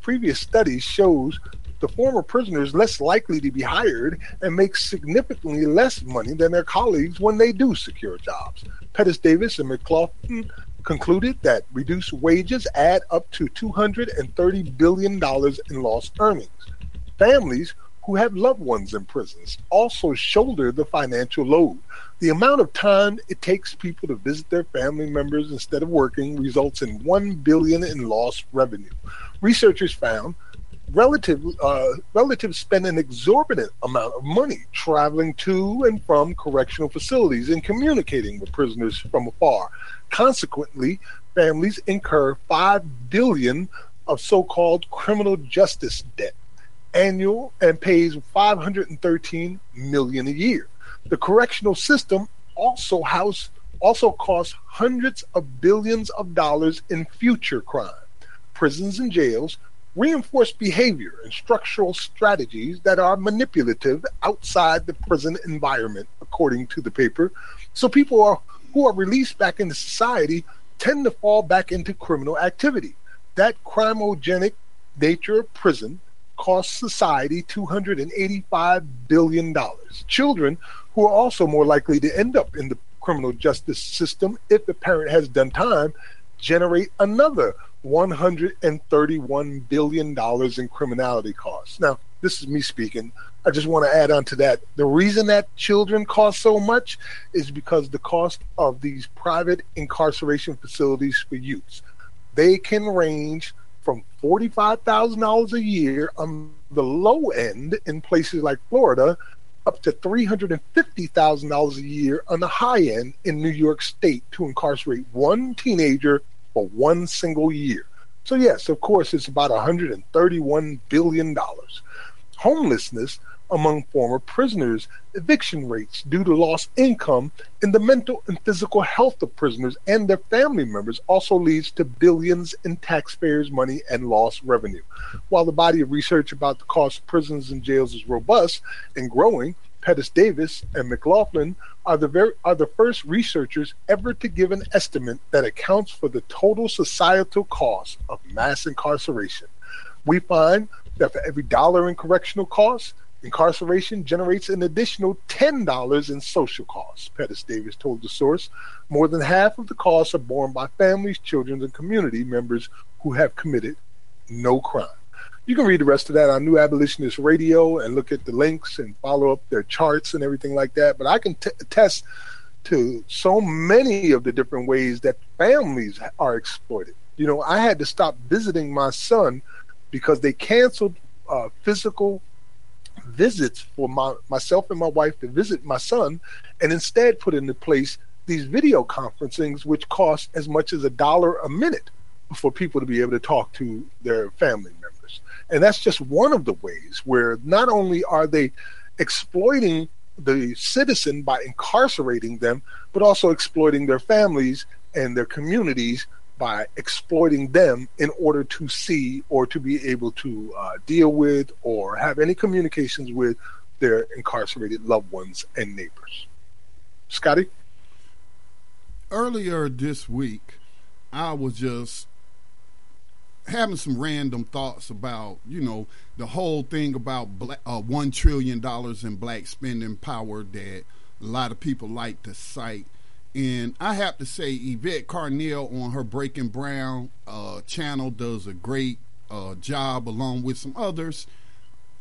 previous studies shows the former prisoners less likely to be hired and make significantly less money than their colleagues when they do secure jobs. Pettus Davis and McLaughlin concluded that reduced wages add up to $230 billion in lost earnings. Families who have loved ones in prisons also shoulder the financial load. The amount of time it takes people to visit their family members instead of working results in 1 billion in lost revenue. Researchers found relative uh, relatives spend an exorbitant amount of money traveling to and from correctional facilities and communicating with prisoners from afar. Consequently, families incur 5 billion of so-called criminal justice debt annual and pays 513 million a year. The correctional system also house also costs hundreds of billions of dollars in future crime. Prisons and jails reinforce behavior and structural strategies that are manipulative outside the prison environment, according to the paper. So people are, who are released back into society tend to fall back into criminal activity. That crimogenic nature of prison costs society $285 billion. Children who are also more likely to end up in the criminal justice system if the parent has done time generate another $131 billion in criminality costs. Now, this is me speaking. I just want to add on to that. The reason that children cost so much is because the cost of these private incarceration facilities for youths. They can range from $45,000 a year on the low end in places like Florida up to $350,000 a year on the high end in New York State to incarcerate one teenager for one single year. So, yes, of course, it's about $131 billion. Homelessness among former prisoners, eviction rates due to lost income, and the mental and physical health of prisoners and their family members also leads to billions in taxpayers' money and lost revenue. While the body of research about the cost of prisons and jails is robust and growing, Pettus Davis and McLaughlin are the very are the first researchers ever to give an estimate that accounts for the total societal cost of mass incarceration. We find that for every dollar in correctional costs, Incarceration generates an additional $10 in social costs, Pettus Davis told the source. More than half of the costs are borne by families, children, and community members who have committed no crime. You can read the rest of that on New Abolitionist Radio and look at the links and follow up their charts and everything like that. But I can t- attest to so many of the different ways that families are exploited. You know, I had to stop visiting my son because they canceled uh, physical visits for my myself and my wife to visit my son, and instead put into place these video conferencings, which cost as much as a dollar a minute for people to be able to talk to their family members. And that's just one of the ways where not only are they exploiting the citizen by incarcerating them, but also exploiting their families and their communities by exploiting them in order to see or to be able to uh, deal with or have any communications with their incarcerated loved ones and neighbors. Scotty? Earlier this week, I was just having some random thoughts about, you know, the whole thing about black, uh, $1 trillion in black spending power that a lot of people like to cite. And I have to say, Yvette Carnell on her Breaking Brown uh, channel does a great uh, job, along with some others,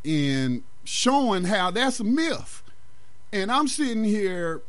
in showing how that's a myth. And I'm sitting here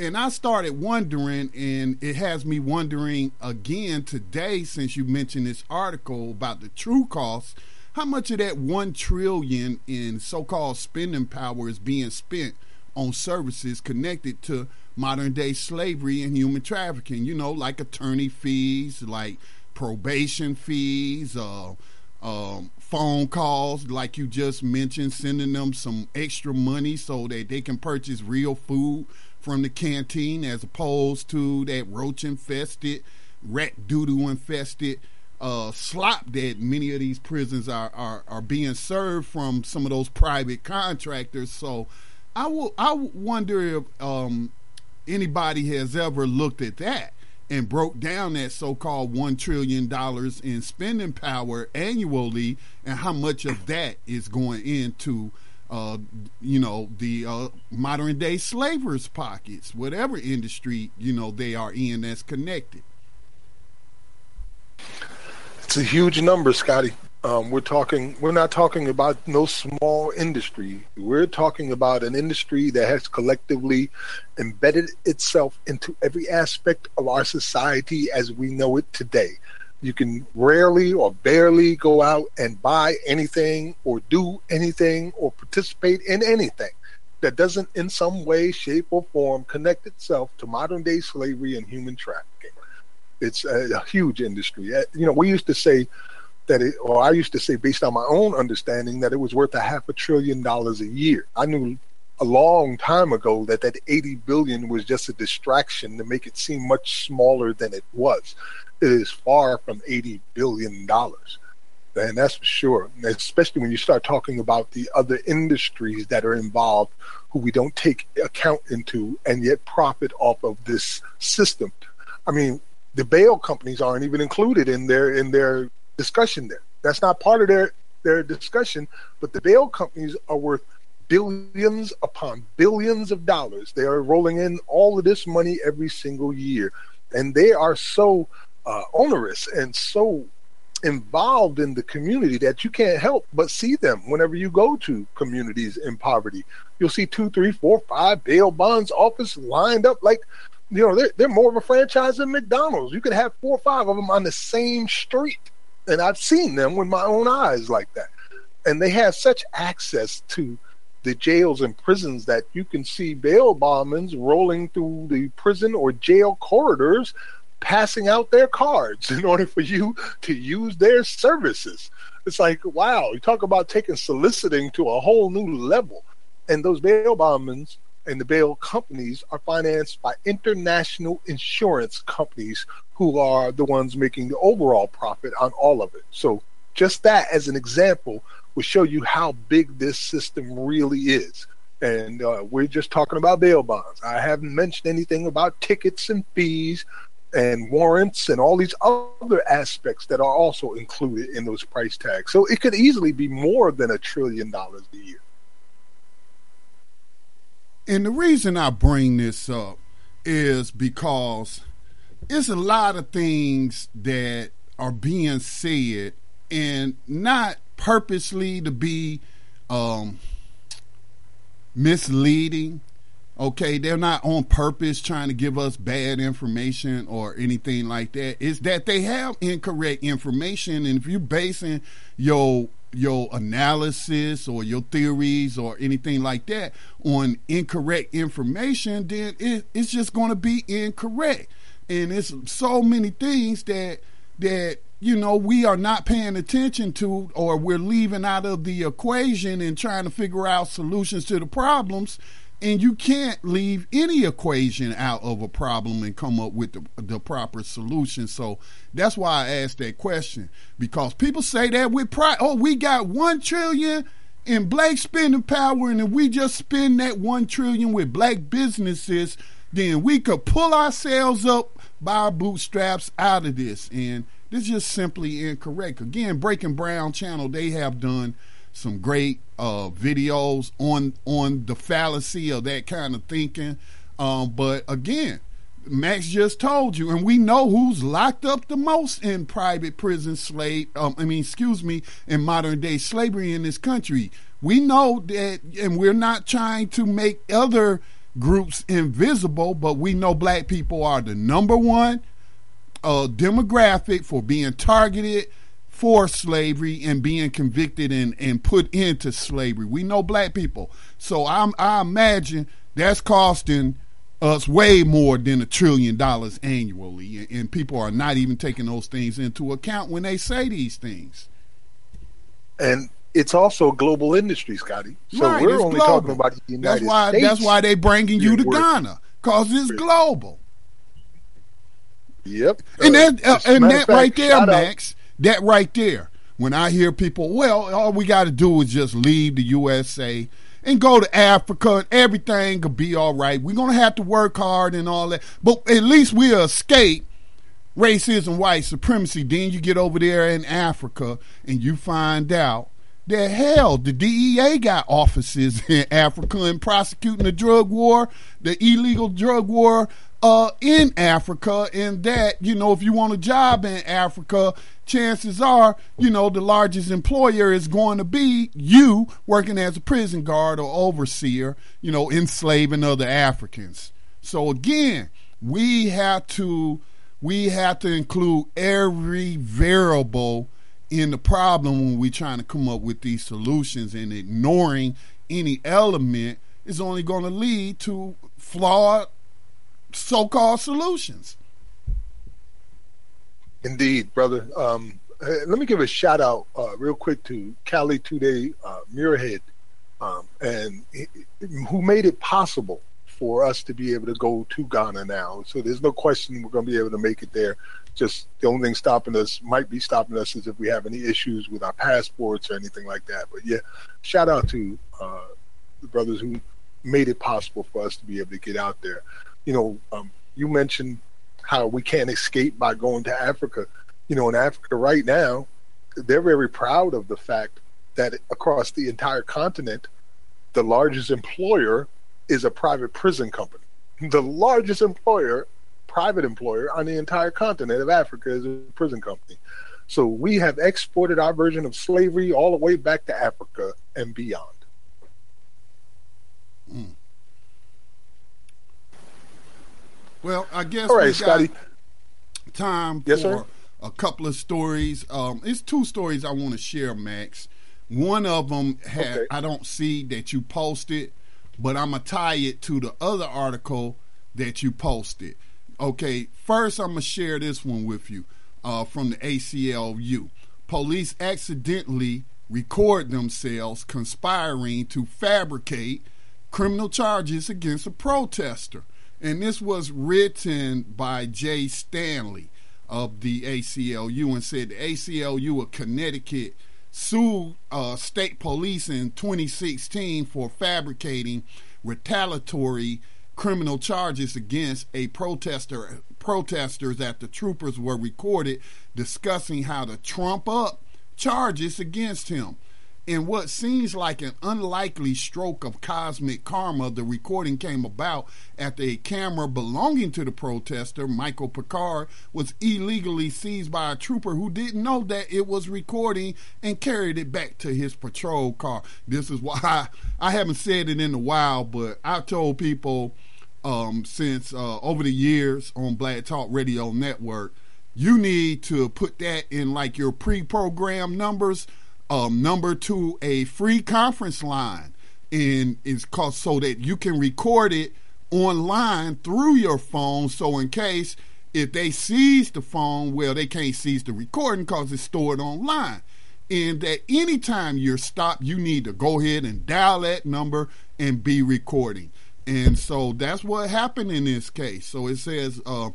and I started wondering, and it has me wondering again today since you mentioned this article about the true cost. How much of that one trillion in so-called spending power is being spent on services connected to modern day slavery and human trafficking? You know, like attorney fees, like probation fees, uh, um, phone calls, like you just mentioned, sending them some extra money so that they can purchase real food from the canteen as opposed to that roach infested, rat doodoo infested uh, slop that many of these prisons are, are, are being served from some of those private contractors. So I will I wonder if um, anybody has ever looked at that and broke down that so-called one trillion dollars in spending power annually and how much of that is going into uh, you know, the uh, modern day slavers' pockets, whatever industry, you know, they are in that's connected. It's a huge number, Scotty. Um, we're talking, we're not talking about no small industry. We're talking about an industry that has collectively embedded itself into every aspect of our society as we know it today. You can rarely or barely go out and buy anything or do anything or participate in anything that doesn't, in some way, shape, or form, connect itself to modern day slavery and human trafficking. It's a, a huge industry. Uh, you know, we used to say that it, or I used to say, based on my own understanding, that it was worth a half a trillion dollars a year. I knew a long time ago that that 80 billion was just a distraction to make it seem much smaller than it was It is far from $80 billion. And that's for sure, especially when you start talking about the other industries that are involved who we don't take account into and yet profit off of this system. I mean, the bail companies aren't even included in their in their discussion there. That's not part of their their discussion, but the bail companies are worth billions upon billions of dollars. They are rolling in all of this money every single year. And they are so uh, onerous and so involved in the community that you can't help but see them whenever you go to communities in poverty. You'll see two, three, four, five bail bonds office lined up like, you know, they're, they're more of a franchise than McDonald's. You could have four or five of them on the same street. And I've seen them with my own eyes like that. And they have such access to the jails and prisons that you can see bail bondsmen rolling through the prison or jail corridors passing out their cards in order for you to use their services. It's like, wow, you talk about taking soliciting to a whole new level. And those bail bondsmen and the bail companies are financed by international insurance companies who are the ones making the overall profit on all of it. So, just that as an example will show you how big this system really is. And uh, we're just talking about bail bonds. I haven't mentioned anything about tickets and fees and warrants and all these other aspects that are also included in those price tags. So it could easily be more than a trillion dollars a year. And the reason I bring this up is because it's a lot of things that are being said and not purposely to be um, misleading Okay, they're not on purpose trying to give us bad information or anything like that. It's that they have incorrect information, and if you're basing your your analysis or your theories or anything like that on incorrect information, then it, it's just going to be incorrect. And it's so many things that that you know we are not paying attention to or we're leaving out of the equation and trying to figure out solutions to the problems and you can't leave any equation out of a problem and come up with the, the proper solution. So that's why I asked that question because people say that with pride. Oh, we got one trillion in black spending power, and if we just spend that one trillion with black businesses, then we could pull ourselves up by our bootstraps out of this. And this is just simply incorrect. Again, Breaking Brown channel, they have done some great uh, videos on on the fallacy of that kind of thinking. Um, but again, Max just told you, and we know who's locked up the most in private prison slave. Um, I mean, excuse me, in modern day slavery in this country. We know that, and we're not trying to make other groups invisible, but we know black people are the number one uh, demographic for being targeted for slavery and being convicted and, and put into slavery. We know black people. So I'm, I imagine that's costing us way more than a trillion dollars annually. And people are not even taking those things into account when they say these things. And it's also a global industry, Scotty. So right, we're only global. talking about the United that's why, States. That's why they're bringing you to Ghana because it's global. Yep. And that, uh, and that fact, right there, Max, that right there, when I hear people, well, all we got to do is just leave the USA and go to Africa and everything could be all right. We're going to have to work hard and all that. But at least we'll escape racism, white supremacy. Then you get over there in Africa and you find out that hell, the DEA got offices in Africa and prosecuting the drug war, the illegal drug war uh, in Africa, and that, you know, if you want a job in Africa, chances are, you know, the largest employer is going to be you working as a prison guard or overseer, you know, enslaving other Africans. So again, we have to we have to include every variable in the problem when we're trying to come up with these solutions and ignoring any element is only going to lead to flawed so-called solutions. Indeed, brother. Um, let me give a shout out uh, real quick to Cali Today uh, Muirhead, um, and who made it possible for us to be able to go to Ghana now. So there's no question we're going to be able to make it there. Just the only thing stopping us might be stopping us is if we have any issues with our passports or anything like that. But yeah, shout out to uh, the brothers who made it possible for us to be able to get out there you know, um, you mentioned how we can't escape by going to Africa. You know, in Africa right now, they're very proud of the fact that across the entire continent, the largest employer is a private prison company. The largest employer, private employer on the entire continent of Africa is a prison company. So we have exported our version of slavery all the way back to Africa and beyond. Mm. Well, I guess All right, Scotty. time yes, for sir? a couple of stories. Um, it's two stories I want to share, Max. One of them had okay. I don't see that you posted, but I'm gonna tie it to the other article that you posted. Okay, first I'm gonna share this one with you uh, from the ACLU. Police accidentally record themselves conspiring to fabricate criminal charges against a protester and this was written by Jay Stanley of the ACLU and said the ACLU of Connecticut sued uh, state police in 2016 for fabricating retaliatory criminal charges against a protester protesters the troopers were recorded discussing how to trump up charges against him in what seems like an unlikely stroke of cosmic karma, the recording came about after a camera belonging to the protester, Michael Picard, was illegally seized by a trooper who didn't know that it was recording and carried it back to his patrol car. This is why I, I haven't said it in a while, but I've told people um, since uh, over the years on Black Talk Radio Network, you need to put that in like your pre-programmed numbers um, number to a free conference line, and it's called so that you can record it online through your phone. So in case if they seize the phone, well, they can't seize the recording because it's stored online. And that anytime you're stopped, you need to go ahead and dial that number and be recording. And so that's what happened in this case. So it says, uh,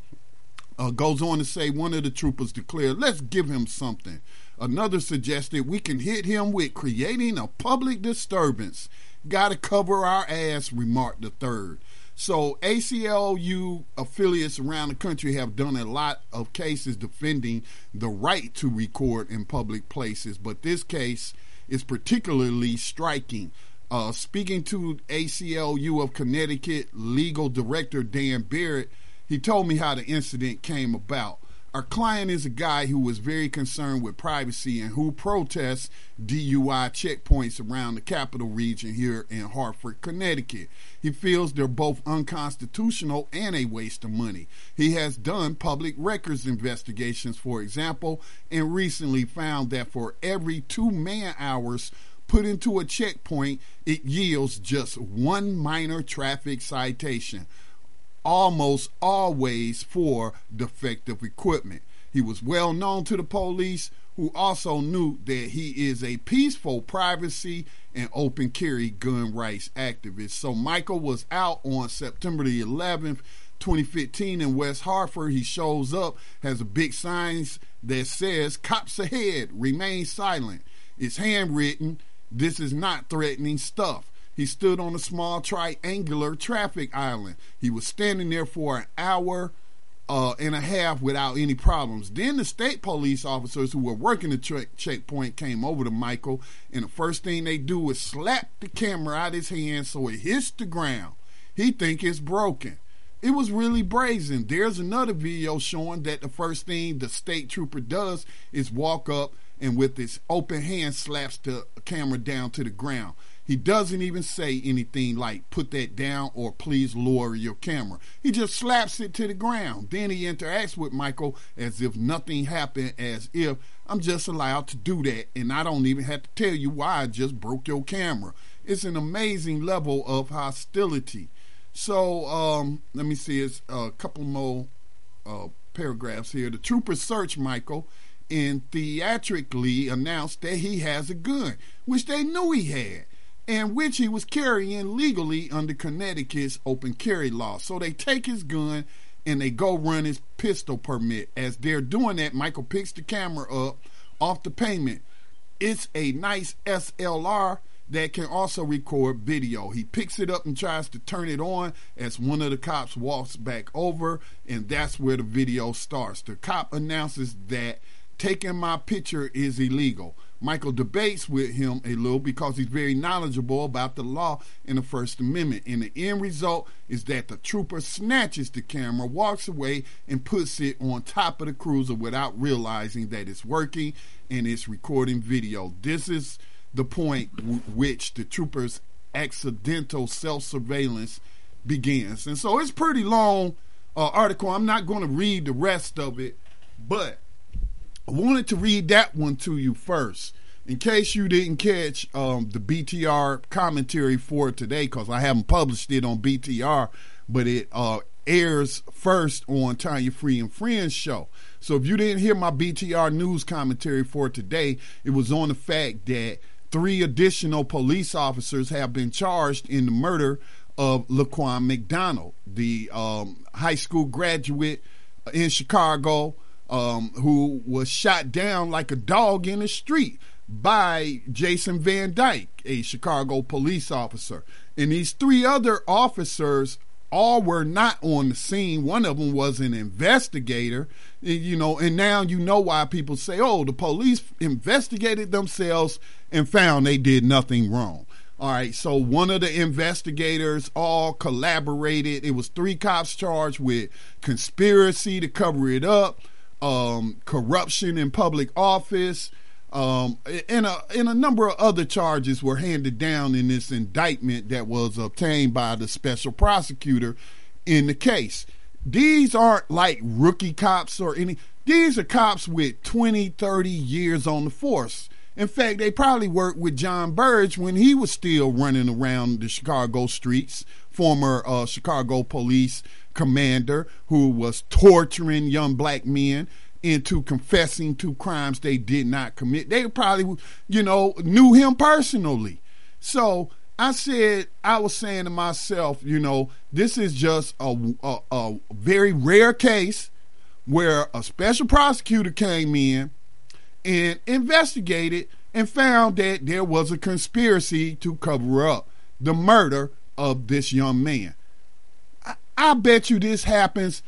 uh, goes on to say, one of the troopers declared, let's give him something. Another suggested we can hit him with creating a public disturbance. Gotta cover our ass, remarked the third. So ACLU affiliates around the country have done a lot of cases defending the right to record in public places, but this case is particularly striking. Uh, speaking to ACLU of Connecticut legal director Dan Barrett, he told me how the incident came about. Our client is a guy who was very concerned with privacy and who protests DUI checkpoints around the capital region here in Hartford, Connecticut. He feels they're both unconstitutional and a waste of money. He has done public records investigations, for example, and recently found that for every two man hours put into a checkpoint, it yields just one minor traffic citation almost always for defective equipment. He was well known to the police, who also knew that he is a peaceful privacy and open carry gun rights activist. So Michael was out on September the 11th, 2015 in West Hartford. He shows up, has a big signs that says "Cops ahead, remain silent." It's handwritten. This is not threatening stuff. He stood on a small triangular traffic island. He was standing there for an hour uh, and a half without any problems. Then the state police officers who were working the tra- checkpoint came over to Michael, and the first thing they do is slap the camera out his hand so it hits the ground. He think it's broken. It was really brazen. There's another video showing that the first thing the state trooper does is walk up and with his open hand slaps the camera down to the ground. He doesn't even say anything like put that down or please lower your camera. He just slaps it to the ground. Then he interacts with Michael as if nothing happened, as if I'm just allowed to do that and I don't even have to tell you why I just broke your camera. It's an amazing level of hostility. So um, let me see, it's a couple more uh, paragraphs here. The troopers search Michael and theatrically announced that he has a gun, which they knew he had and which he was carrying legally under Connecticut's open carry law. So they take his gun and they go run his pistol permit. As they're doing that, Michael picks the camera up off the pavement. It's a nice SLR that can also record video. He picks it up and tries to turn it on as one of the cops walks back over, and that's where the video starts. The cop announces that taking my picture is illegal. Michael debates with him a little because he's very knowledgeable about the law and the First Amendment. And the end result is that the trooper snatches the camera, walks away, and puts it on top of the cruiser without realizing that it's working and it's recording video. This is the point w- which the trooper's accidental self surveillance begins. And so it's pretty long uh, article. I'm not going to read the rest of it, but I wanted to read that one to you first. In case you didn't catch um, the BTR commentary for today, because I haven't published it on BTR, but it uh, airs first on Tanya Free and Friends show. So if you didn't hear my BTR news commentary for today, it was on the fact that three additional police officers have been charged in the murder of Laquan McDonald, the um, high school graduate in Chicago um, who was shot down like a dog in the street by Jason Van Dyke, a Chicago police officer. And these three other officers all were not on the scene. One of them was an investigator, you know, and now you know why people say, oh, the police investigated themselves and found they did nothing wrong. All right, so one of the investigators all collaborated. It was three cops charged with conspiracy to cover it up um, corruption in public office, um, and a and a number of other charges were handed down in this indictment that was obtained by the special prosecutor in the case. These aren't like rookie cops or any. These are cops with 20, 30 years on the force. In fact, they probably worked with John Burge when he was still running around the Chicago streets, former uh, Chicago police commander who was torturing young black men into confessing to crimes they did not commit. They probably, you know, knew him personally. So I said, I was saying to myself, you know, this is just a, a, a very rare case where a special prosecutor came in and investigated and found that there was a conspiracy to cover up the murder of this young man. I, bet you this happens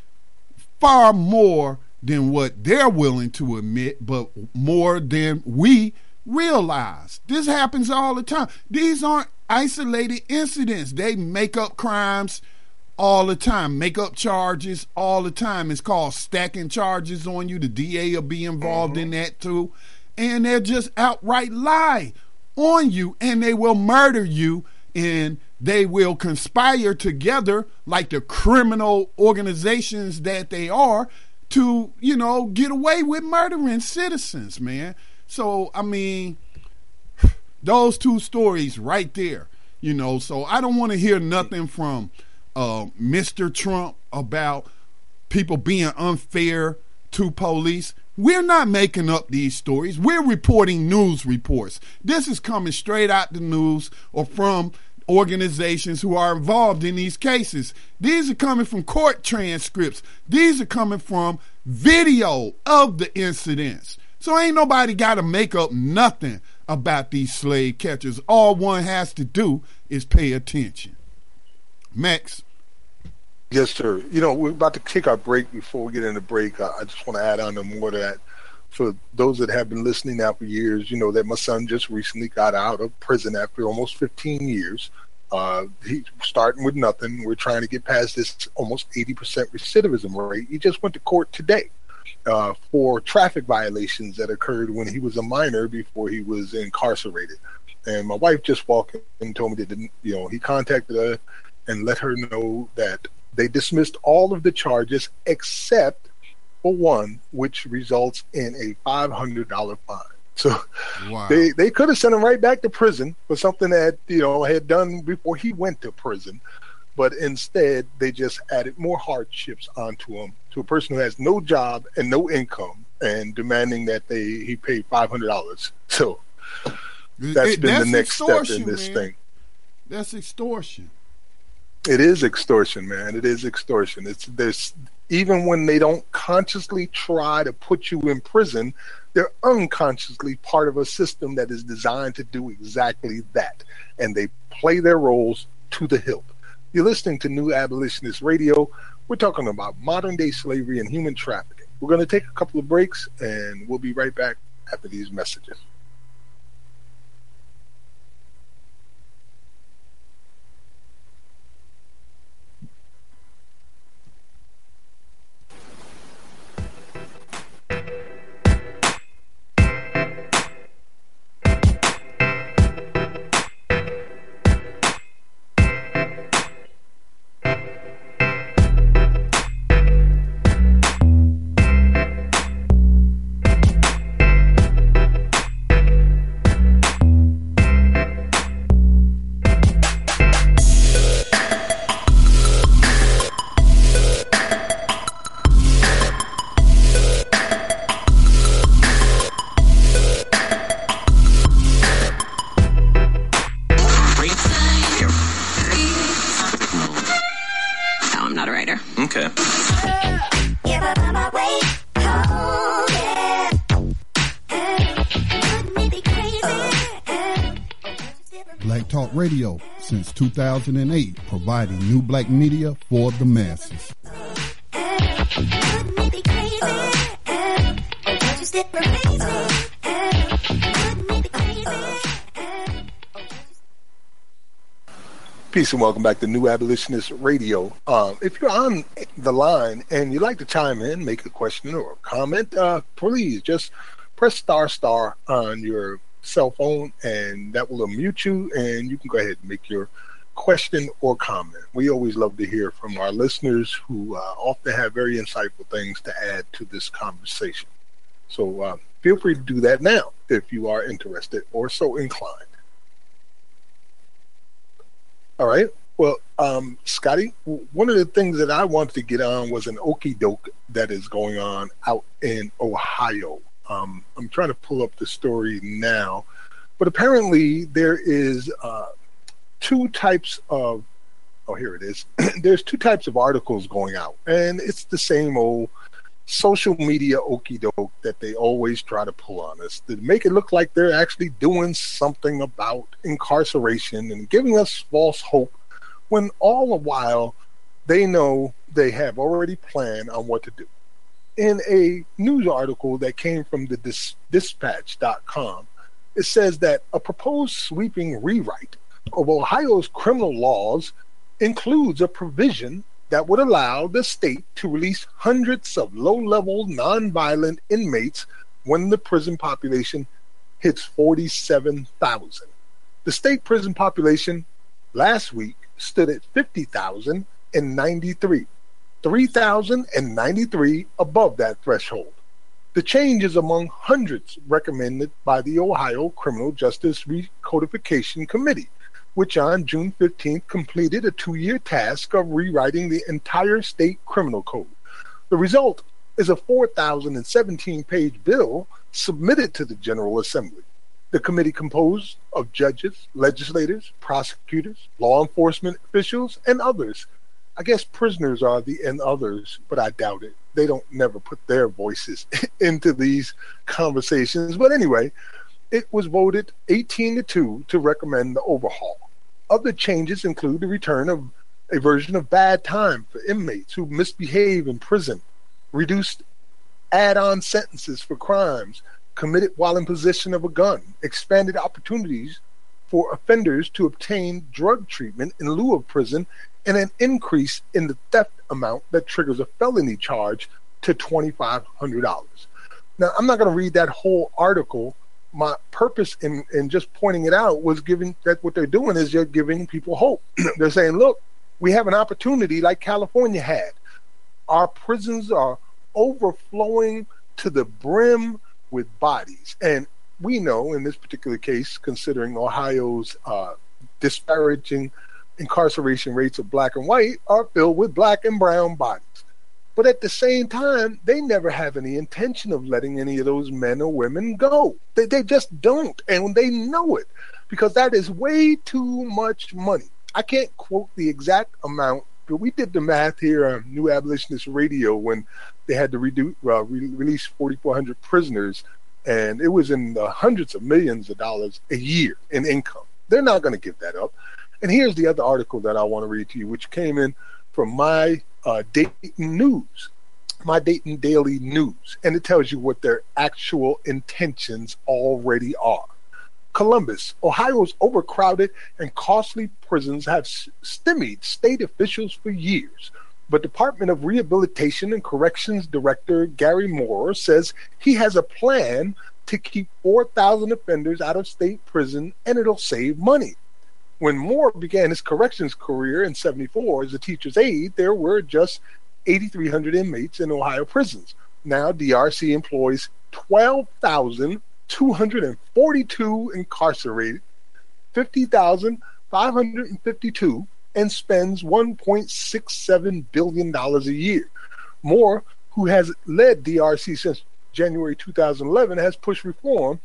far more than what they're willing to admit, but more than we realize. This happens all the time. These aren't isolated incidents. They make up crimes all the time, make up charges all the time. It's called stacking charges on you. The DA will be involved mm-hmm. in that too. And they'll just outright lie on you and they will murder you and they will conspire together like the criminal organizations that they are to, you know, get away with murdering citizens, man. So, I mean, those two stories right there, you know. So I don't want to hear nothing from uh, Mr. Trump about people being unfair to police. We're not making up these stories. We're reporting news reports. This is coming straight out the news or from organizations who are involved in these cases. These are coming from court transcripts. These are coming from video of the incidents. So ain't nobody got to make up nothing about these slave catchers. All one has to do is pay attention. Max. Yes, sir. You know, we're about to take our break. Before we get into break, I, just want to add on to more to that. For those that have been listening now for years, you know that my son just recently got out of prison after almost 15 years. Uh, he's starting with nothing. We're trying to get past this almost 80% recidivism rate. He just went to court today uh, for traffic violations that occurred when he was a minor before he was incarcerated. And my wife just walked in and told me that you know he contacted her and let her know that they dismissed all of the charges except for one, which results in a five hundred dollar fine. So wow. they they could have sent him right back to prison for something that you know had done before he went to prison but instead they just added more hardships onto him to a person who has no job and no income and demanding that they he pay five hundred dollars. So that's it, been that's the next step in this man. thing. That's extortion. It is extortion, man. It is extortion. It's this even when they don't consciously try to put you in prison, they're unconsciously part of a system that is designed to do exactly that. And they play their roles to the hilt. You're listening to New Abolitionist Radio. We're talking about modern day slavery and human trafficking. We're going to take a couple of breaks and we'll be right back after these messages. 2008, providing new black media for the masses. Peace and welcome back to New Abolitionist Radio. Um, if you're on the line and you'd like to chime in, make a question or a comment, uh, please just press star star on your cell phone, and that will unmute you, and you can go ahead and make your question or comment. We always love to hear from our listeners who uh, often have very insightful things to add to this conversation. So uh, feel free to do that now if you are interested or so inclined. All right. Well, um, Scotty, one of the things that I wanted to get on was an okey doke that is going on out in Ohio. Um, I'm trying to pull up the story now, but apparently there is uh, two types of. Oh, here it is. There's two types of articles going out, and it's the same old social media okey doke that they always try to pull on us to make it look like they're actually doing something about incarceration and giving us false hope when all the while they know they have already planned on what to do. In a news article that came from the dis- dispatch.com, it says that a proposed sweeping rewrite of Ohio's criminal laws includes a provision that would allow the state to release hundreds of low level nonviolent inmates when the prison population hits 47,000. The state prison population last week stood at 50,093, 3,093 above that threshold. The change is among hundreds recommended by the Ohio Criminal Justice Recodification Committee, which on June 15th completed a two year task of rewriting the entire state criminal code. The result is a 4,017 page bill submitted to the General Assembly. The committee composed of judges, legislators, prosecutors, law enforcement officials, and others. I guess prisoners are the and others, but I doubt it. They don't never put their voices into these conversations. But anyway, it was voted 18 to 2 to recommend the overhaul. Other changes include the return of a version of bad time for inmates who misbehave in prison, reduced add on sentences for crimes committed while in possession of a gun, expanded opportunities for offenders to obtain drug treatment in lieu of prison, and an increase in the theft amount that triggers a felony charge to $2,500. Now, I'm not going to read that whole article my purpose in, in just pointing it out was giving that what they're doing is they're giving people hope. they're saying, look, we have an opportunity like California had. Our prisons are overflowing to the brim with bodies. And we know in this particular case, considering Ohio's uh, disparaging incarceration rates of black and white, are filled with black and brown bodies. But at the same time, they never have any intention of letting any of those men or women go. They, they just don't. And they know it because that is way too much money. I can't quote the exact amount, but we did the math here on New Abolitionist Radio when they had to redo, uh, re- release 4,400 prisoners, and it was in the hundreds of millions of dollars a year in income. They're not going to give that up. And here's the other article that I want to read to you, which came in from my uh, Dayton News, my Dayton Daily News, and it tells you what their actual intentions already are. Columbus, Ohio's overcrowded and costly prisons have stymied state officials for years. But Department of Rehabilitation and Corrections Director Gary Mohr says he has a plan to keep 4,000 offenders out of state prison and it'll save money. When Mohr began his corrections career in 74 as a teacher's aide, there were just 8,300 inmates in Ohio prisons. Now, DRC employs 12,242 incarcerated, 50,552, and spends $1.67 billion a year. Mohr, who has led DRC since January 2011, has pushed reform,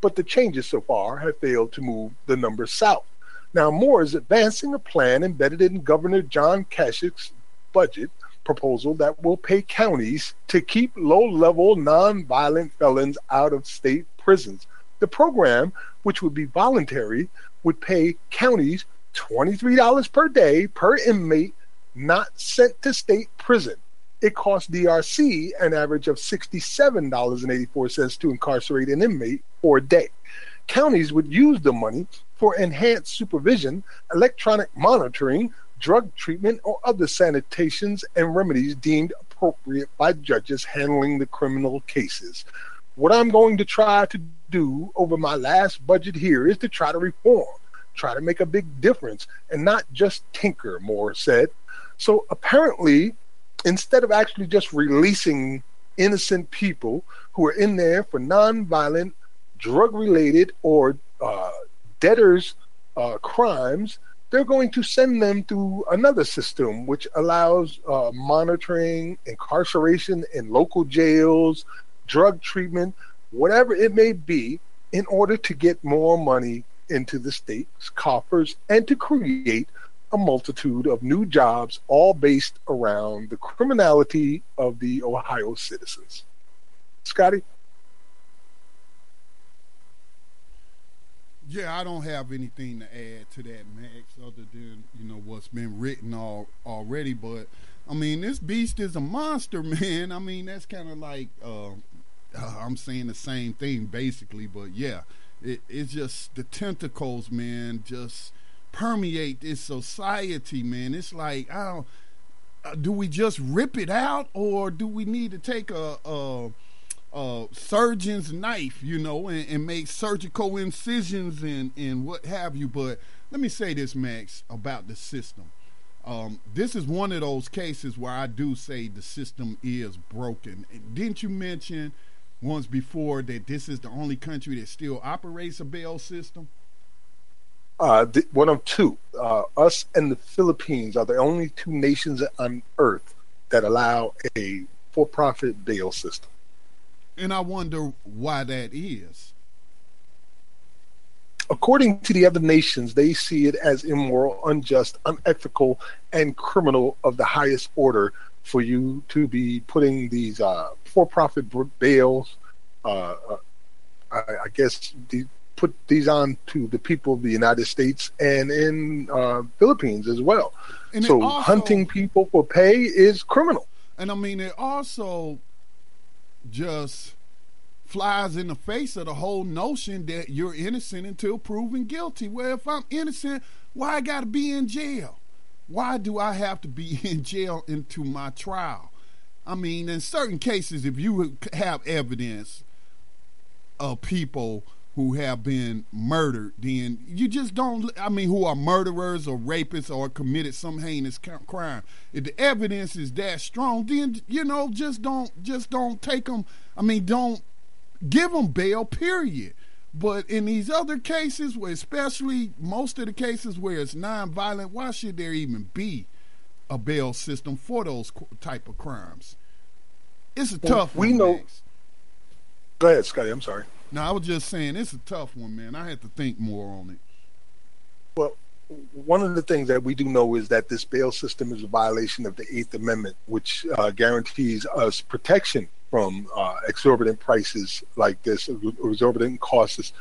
but the changes so far have failed to move the numbers south. Now, Mohr is advancing a plan embedded in Governor John Kasich's budget proposal that will pay counties to keep low level nonviolent felons out of state prisons. The program, which would be voluntary, would pay counties $23 per day per inmate not sent to state prison. It costs DRC an average of $67.84 to incarcerate an inmate for a day. Counties would use the money for enhanced supervision, electronic monitoring, drug treatment, or other sanitations and remedies deemed appropriate by judges handling the criminal cases. What I'm going to try to do over my last budget here is to try to reform, try to make a big difference, and not just tinker, Mohr said. So apparently, instead of actually just releasing innocent people who are in there for nonviolent, drug related, or uh, debtors' uh, crimes, they're going to send them through another system which allows uh, monitoring, incarceration in local jails, drug treatment, whatever it may be, in order to get more money into the state's coffers and to create a multitude of new jobs, all based around the criminality of the Ohio citizens. Scotty? Yeah, I don't have anything to add to that, Max, other than you know what's been written all already. But I mean, this beast is a monster, man. I mean, that's kind of like uh, I'm saying the same thing basically, but yeah, it, it's just the tentacles, man, just permeate this society, man. It's like I don't. Uh, do we just rip it out, or do we need to take a, a uh, surgeon's knife, you know, and, and, make surgical incisions and, and what have you. But let me say this, Max, about the system. Um, this is one of those cases where I do say the system is broken. Didn't you mention once before that this is the only country that still operates a bail system? Uh, the, one of two. Uh, us and the Philippines are the only two nations on earth that allow a for profit bail system. And I wonder why that is. According to the other nations, they see it as immoral, unjust, unethical, and criminal of the highest order for you to be putting these uh, for-profit bails, Uh, uh, I, I, guess the, put these on to the people of the United States and in uh, Philippines as well. And so also, hunting people for pay is criminal. And I mean, it also just flies in the face of the whole notion that you're innocent until proven guilty. Well, if I'm innocent, why I got to be in jail? Why do I have to be in jail into my trial? I mean, in certain cases, if you have evidence of people who have been murdered, then you just don't. I mean, who are murderers or rapists or committed some heinous crime. If the evidence is that strong, then you know, just don't, just don't take them. I mean, don't give them bail. Period. But in these other cases, where especially most of the cases where it's nonviolent, why should there even be a bail system for those type of crimes? It's a well, tough. We one, know. Go ahead, Scotty. I'm sorry. No, I was just saying it's a tough one, man. I had to think more on it. Well, one of the things that we do know is that this bail system is a violation of the Eighth Amendment, which uh, guarantees us protection from uh, exorbitant prices like this, exorbitant costs,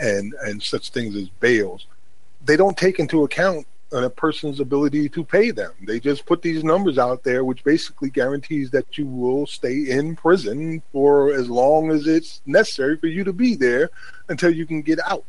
and and such things as bails. They don't take into account a person's ability to pay them. They just put these numbers out there, which basically guarantees that you will stay in prison for as long as it's necessary for you to be there until you can get out.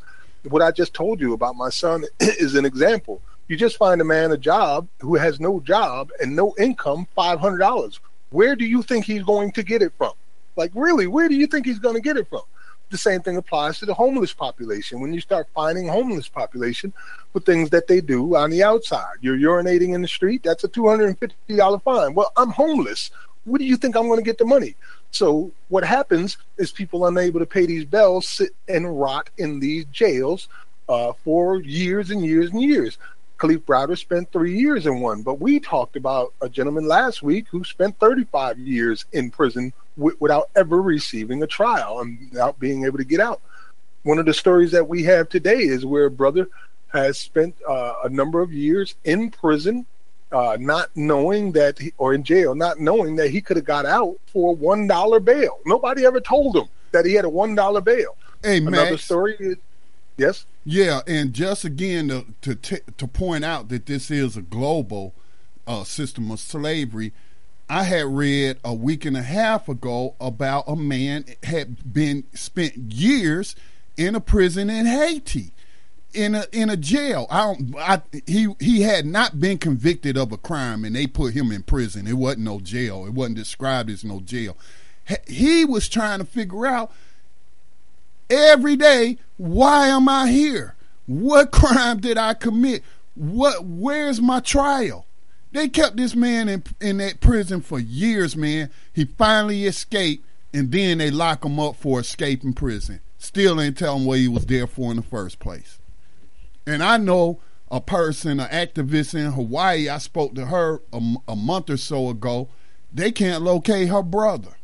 What I just told you about my son is an example. You just find a man a job who has no job and no income, $500. Where do you think he's going to get it from? Like, really, where do you think he's going to get it from? The same thing applies to the homeless population. When you start finding homeless population for things that they do on the outside, you're urinating in the street, that's a $250 fine. Well, I'm homeless. Where do you think I'm going to get the money? So what happens is people unable to pay these bills sit and rot in these jails uh, for years and years and years. Kalief Browder spent three years in one, but we talked about a gentleman last week who spent 35 years in prison w- without ever receiving a trial and without being able to get out. One of the stories that we have today is where a brother has spent uh, a number of years in prison, uh, not knowing that, he, or in jail, not knowing that he could have got out for one dollar bail. Nobody ever told him that he had a one dollar bail. Hey, Another story is yes. Yeah, and just again to to t- to point out that this is a global uh, system of slavery. I had read a week and a half ago about a man had been spent years in a prison in Haiti, in a in a jail. I don't. I, he he had not been convicted of a crime, and they put him in prison. It wasn't no jail. It wasn't described as no jail. He was trying to figure out every day, why am I here? What crime did I commit? What where's my trial? They kept this man in in that prison for years, man. He finally escaped, and then they lock him up for escaping prison. Still ain't tell him what he was there for in the first place. And I know a person, an activist in Hawaii. I spoke to her a, a month or so ago. They can't locate her brother.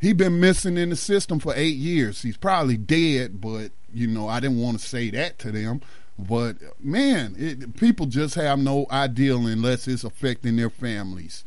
He been missing in the system for eight years. He's probably dead, but you know I didn't want to say that to them. But man, it, people just have no ideal unless it's affecting their families.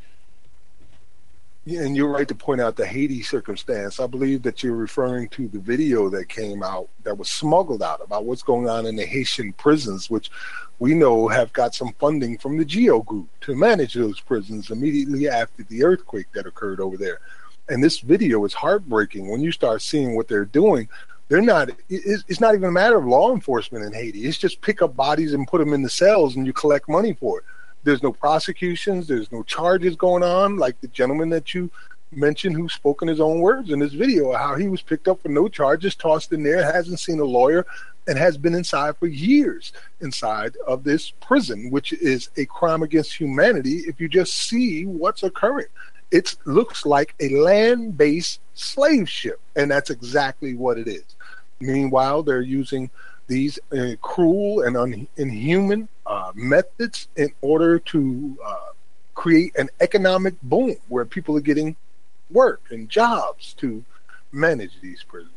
Yeah, and you're right to point out the Haiti circumstance. I believe that you're referring to the video that came out that was smuggled out about what's going on in the Haitian prisons, which we know have got some funding from the GEO Group to manage those prisons immediately after the earthquake that occurred over there. And this video is heartbreaking when you start seeing what they're doing they're not it's not even a matter of law enforcement in haiti. It's just pick up bodies and put them in the cells and you collect money for it. There's no prosecutions. There's no charges going on. Like the gentleman that you mentioned who spoke in his own words in this video how he was picked up for no charges tossed in there hasn't seen a lawyer and has been inside for years inside of this prison which is a crime against humanity. If you just see what's occurring it looks like a land-based slave ship and that's exactly what it is Meanwhile, they're using these uh, cruel and un- inhuman uh, methods in order to uh, create an economic boom where people are getting work and jobs to manage these prisons.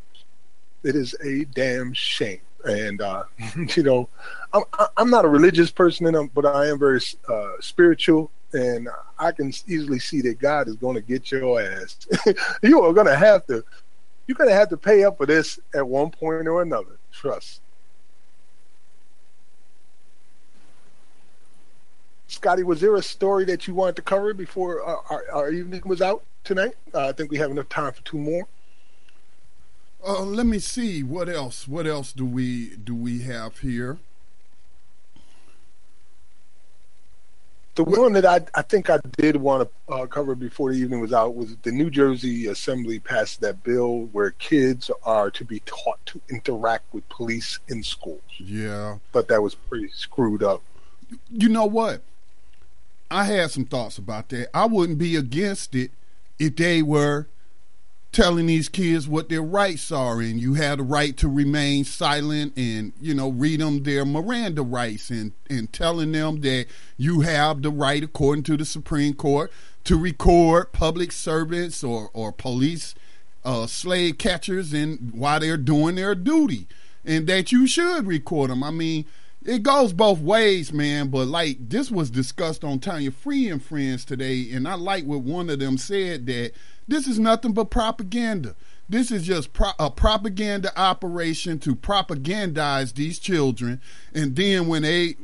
It is a damn shame. And, uh, you know, I'm, I'm not a religious person, but I am very uh, spiritual. And I can easily see that God is going to get your ass. you are going to have to you're going to have to pay up for this at one point or another. Trust. Scotty, was there a story that you wanted to cover before uh, our, our, evening was out tonight? Uh, I think we have enough time for two more. Uh, let me see what else. What else do we do we have here? The one that I, I think I did want to uh, cover before the evening was out was the New Jersey Assembly passed that bill where kids are to be taught to interact with police in schools. Yeah. But that was pretty screwed up. You know what? I had some thoughts about that. I wouldn't be against it if they were telling these kids what their rights are and you have the right to remain silent and you know read them their miranda rights and and telling them that you have the right according to the supreme court to record public servants or or police uh, slave catchers and while they're doing their duty and that you should record them i mean it goes both ways, man. But like this was discussed on Tanya Free and Friends today, and I like what one of them said that this is nothing but propaganda. This is just pro- a propaganda operation to propagandize these children. And then when they,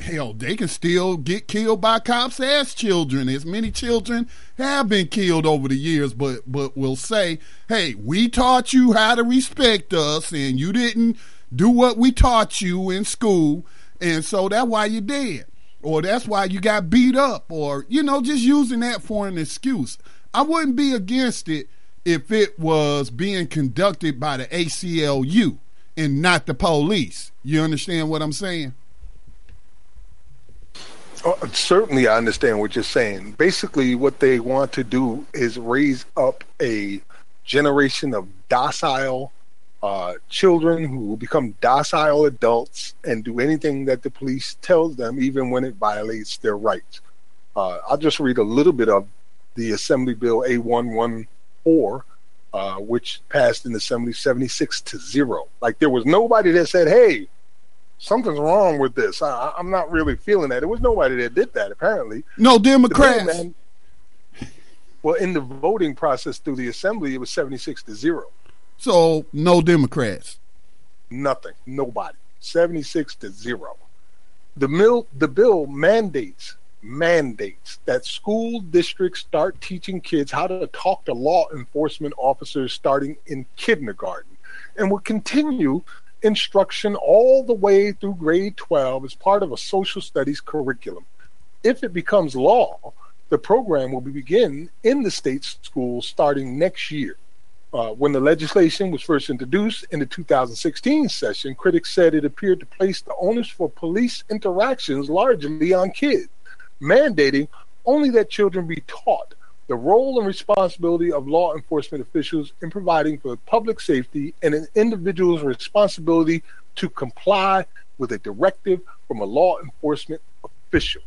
hell, they can still get killed by cops as children. As many children have been killed over the years, but but will say, hey, we taught you how to respect us, and you didn't do what we taught you in school, and so that's why you're dead, or that's why you got beat up, or you know, just using that for an excuse. I wouldn't be against it if it was being conducted by the ACLU and not the police. You understand what I'm saying? Oh, certainly, I understand what you're saying. Basically, what they want to do is raise up a generation of docile uh, children who will become docile adults and do anything that the police tells them, even when it violates their rights. Uh, I'll just read a little bit of the Assembly Bill A114, uh, which passed in the Assembly 76 to zero. Like there was nobody that said, hey, something's wrong with this. I, am not really feeling that. There was nobody that did that, apparently. No Democrats. Man, well, in the voting process through the Assembly, it was 76 to zero. So, no Democrats. Nothing. Nobody. 76 to zero. The, mill, the bill mandates mandates that school districts start teaching kids how to talk to law enforcement officers starting in kindergarten and will continue instruction all the way through grade 12 as part of a social studies curriculum. If it becomes law, the program will begin in the state's schools starting next year. Uh, when the legislation was first introduced in the 2016 session, critics said it appeared to place the onus for police interactions largely on kids mandating only that children be taught the role and responsibility of law enforcement officials in providing for public safety and an individual's responsibility to comply with a directive from a law enforcement official.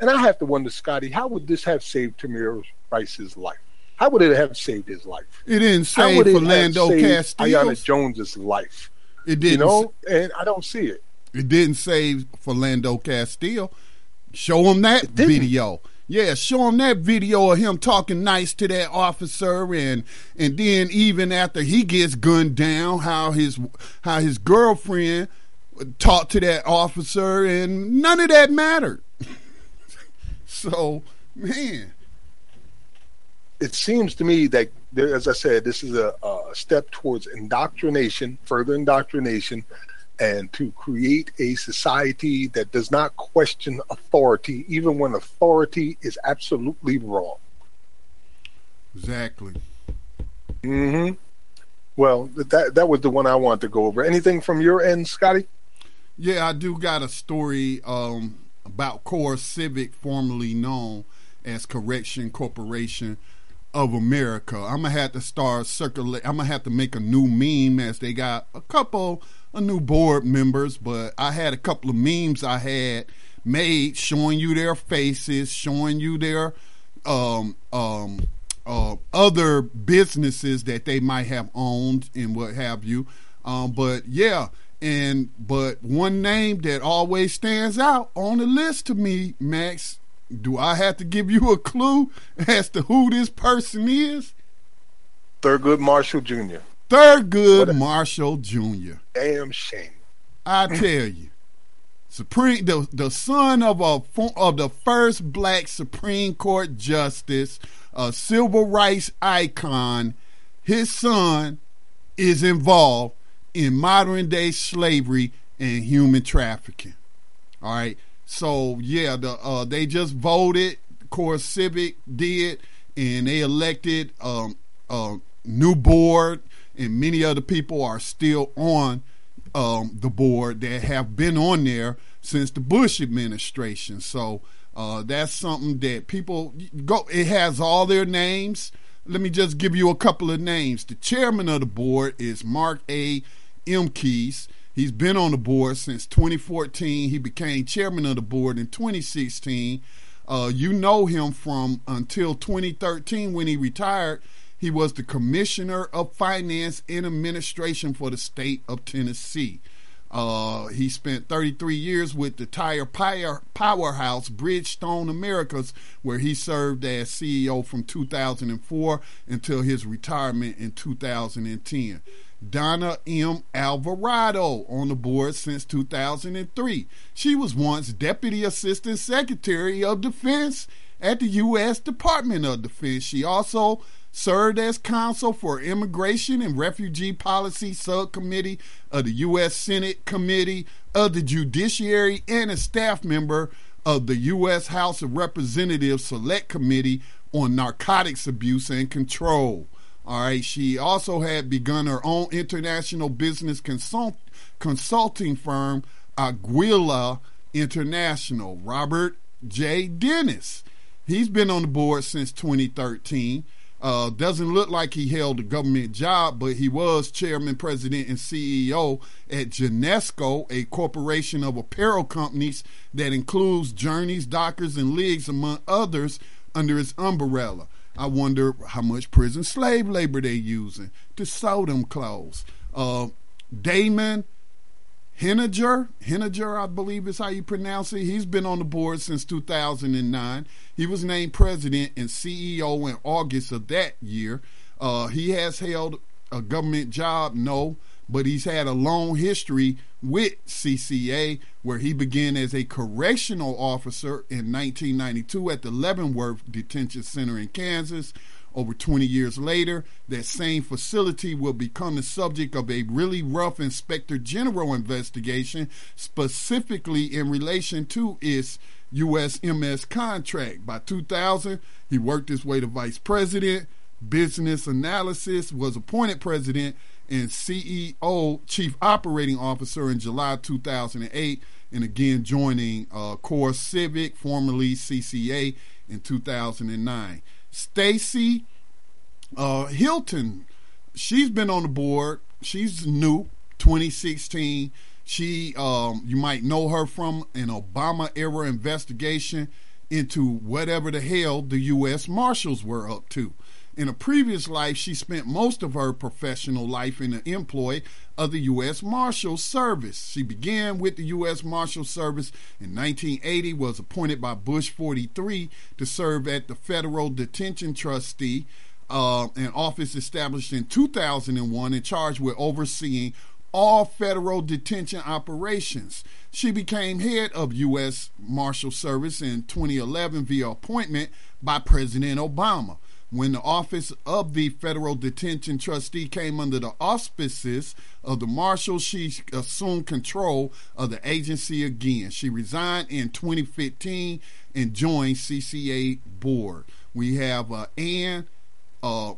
And I have to wonder, Scotty, how would this have saved Tamir Rice's life? How would it have saved his life? It didn't save Philando Castile. Aiyana Jones's life. It didn't. You know, and I don't see it. It didn't save Philando Castile. Show him that video. Yeah, show him that video of him talking nice to that officer, and and then even after he gets gunned down, how his how his girlfriend talked to that officer, and none of that mattered. so, man, it seems to me that, there, as I said, this is a, a step towards indoctrination, further indoctrination, and to create a society that does not question authority, even when authority is absolutely wrong. Exactly. Hmm. Well, that that was the one I wanted to go over. Anything from your end, Scotty? Yeah, I do got a story um, about Core Civic, formerly known as Correction Corporation of America. I'm gonna have to start circulate. I'm gonna have to make a new meme as they got a couple of new board members, but I had a couple of memes I had made showing you their faces, showing you their um, um, uh, other businesses that they might have owned and what have you. Um, but yeah, and but one name that always stands out on the list to me, Max, do I have to give you a clue as to who this person is? Thurgood Marshall Jr. Thurgood Marshall Jr. Damn shame. I tell you, Supreme the the son of a of the first black Supreme Court justice, a civil rights icon. His son is involved in modern day slavery and human trafficking. All right. So yeah, the uh, they just voted. Core Civic did, and they elected um, a new board, and many other people are still on um, the board that have been on there since the Bush administration. So uh, that's something that people go. It has all their names. Let me just give you a couple of names. The chairman of the board is Mark A. Emkes. He's been on the board since 2014. He became chairman of the board in 2016. Uh, you know him from until 2013 when he retired. He was the commissioner of finance and administration for the state of Tennessee. Uh, he spent 33 years with the tire powerhouse Bridgestone Americas, where he served as CEO from 2004 until his retirement in 2010. Donna M. Alvarado on the board since 2003. She was once Deputy Assistant Secretary of Defense at the U.S. Department of Defense. She also served as counsel for Immigration and Refugee Policy Subcommittee of the U.S. Senate Committee of the Judiciary and a staff member of the U.S. House of Representatives Select Committee on Narcotics Abuse and Control. All right. She also had begun her own international business consult- consulting firm, Aguila International. Robert J. Dennis. He's been on the board since 2013. Uh, doesn't look like he held a government job, but he was chairman, president, and CEO at Genesco, a corporation of apparel companies that includes Journeys, Dockers, and Leagues, among others, under its umbrella. I wonder how much prison slave labor they're using to sew them clothes. Uh, Damon Hininger, Hininger, I believe is how you pronounce it. He's been on the board since 2009. He was named president and CEO in August of that year. Uh, he has held a government job, no, but he's had a long history with CCA, where he began as a correctional officer in 1992 at the Leavenworth Detention Center in Kansas. Over 20 years later, that same facility will become the subject of a really rough inspector general investigation, specifically in relation to its USMS contract. By 2000, he worked his way to vice president, business analysis, was appointed president, and CEO, Chief Operating Officer in July 2008, and again joining uh, Core Civic, formerly CCA, in 2009. Stacy uh, Hylton, she's been on the board. She's new, 2016. She, um, you might know her from an Obama era investigation into whatever the hell the U.S. Marshals were up to. In a previous life, she spent most of her professional life in the employ of the U.S. Marshal Service. She began with the U.S. Marshal Service in 1980, was appointed by Bush 43 to serve at the Federal Detention Trustee, uh, an office established in 2001 and charged with overseeing all federal detention operations. She became head of U.S. Marshal Service in 2011 via appointment by President Obama when the office of the federal detention trustee came under the auspices of the marshal, she assumed control of the agency again. She resigned in 2015 and joined CCA board. We have uh, Anne uh,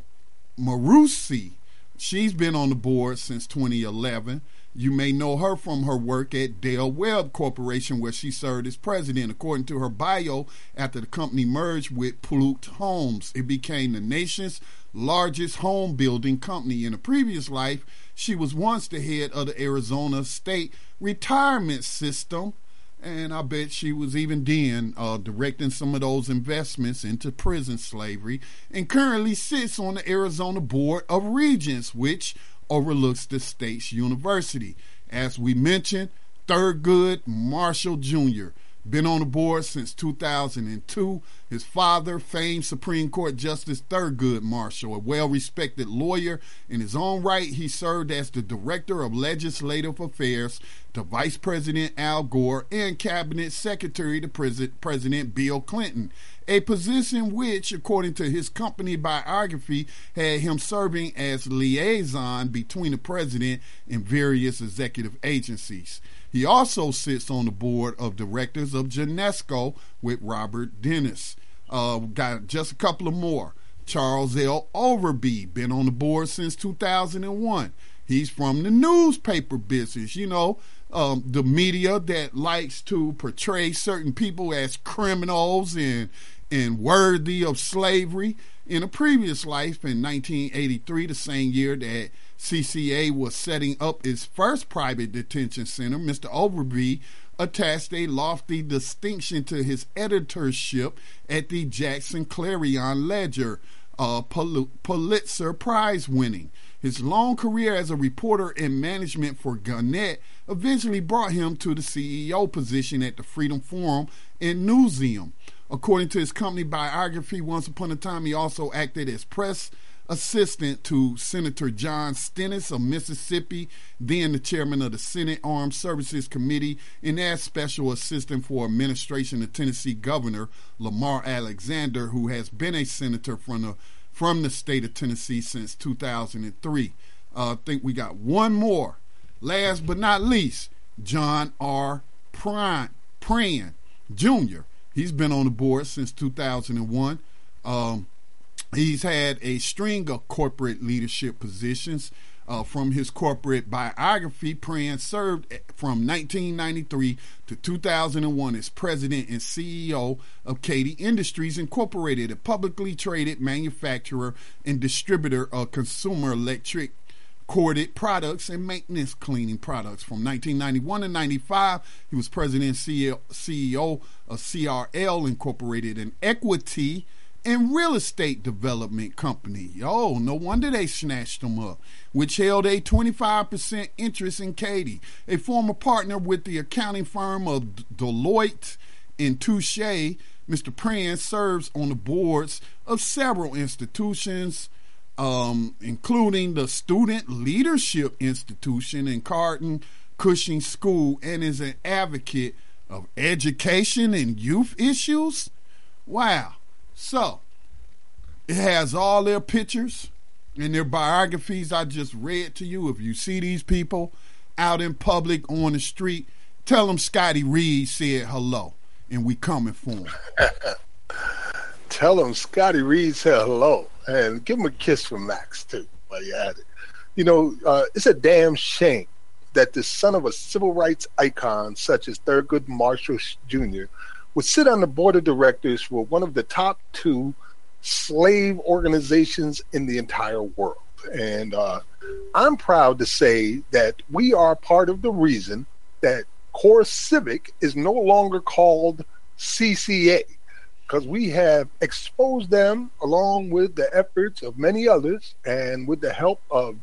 Mariucci. She's been on the board since 2011. You may know her from her work at Del Webb Corporation, where she served as president. According to her bio, after the company merged with Pulte Homes, it became the nation's largest home building company. In a previous life, she was once the head of the Arizona State Retirement System, and I bet she was even then uh, directing some of those investments into prison slavery, and currently sits on the Arizona Board of Regents, which overlooks the state's university. As we mentioned, Thurgood Marshall Jr. Been on the board since 2002. His father, famed Supreme Court Justice Thurgood Marshall, a well respected lawyer in his own right, he served as the Director of Legislative Affairs to Vice President Al Gore and Cabinet Secretary to President Bill Clinton a position which, according to his company biography, had him serving as liaison between the president and various executive agencies. He also sits on the board of directors of Genesco with Robert Dennis. Uh, got just a couple of more. Charles L. Overby, been on the board since 2001. He's from the newspaper business, you know, um, the media that likes to portray certain people as criminals and and worthy of slavery. In a previous life, in 1983, the same year that CCA was setting up its first private detention center, Mr. Overby attached a lofty distinction to his editorship at the Jackson Clarion Ledger, uh, Pulitzer Prize winning. His long career as a reporter and management for Gannett eventually brought him to the CEO position at the Freedom Forum and Newseum. According to his company biography, once upon a time he also acted as press assistant to Senator John Stennis of Mississippi, then the chairman of the Senate Armed Services Committee, and as special assistant for administration of Tennessee Governor Lamar Alexander, who has been a senator from the from the state of Tennessee since 2003. Uh, I think we got one more. Last but not least, John R. Prine, Prann Jr. He's been on the board since 2001. Um, he's had a string of corporate leadership positions. Uh, from his corporate biography, Prann served from 1993 to 2001 as president and CEO of Katy Industries Incorporated, a publicly traded manufacturer and distributor of consumer electric corded products and maintenance cleaning products. From 1991 to 95, he was president and CEO of CRL Incorporated, an equity and real estate development company. Oh, no wonder they snatched them up, which held a 25% interest in Katy, a former partner with the accounting firm of Deloitte and Touche. Mr. Prann serves on the boards of several institutions, um, including the Student Leadership Institution in Carleton Cushing School, and is an advocate of education and youth issues. Wow. So, it has all their pictures and their biographies I just read to you. If you see these people out in public on the street, tell them Scotty Reed said hello and we coming for him. tell them Scotty Reed said hello and give him a kiss from Max too while you at it. You know, uh, it's a damn shame that the son of a civil rights icon such as Thurgood Marshall Jr. would sit on the board of directors for one of the top two slave organizations in the entire world. And uh, I'm proud to say that we are part of the reason that Core Civic is no longer called CCA because we have exposed them along with the efforts of many others and with the help of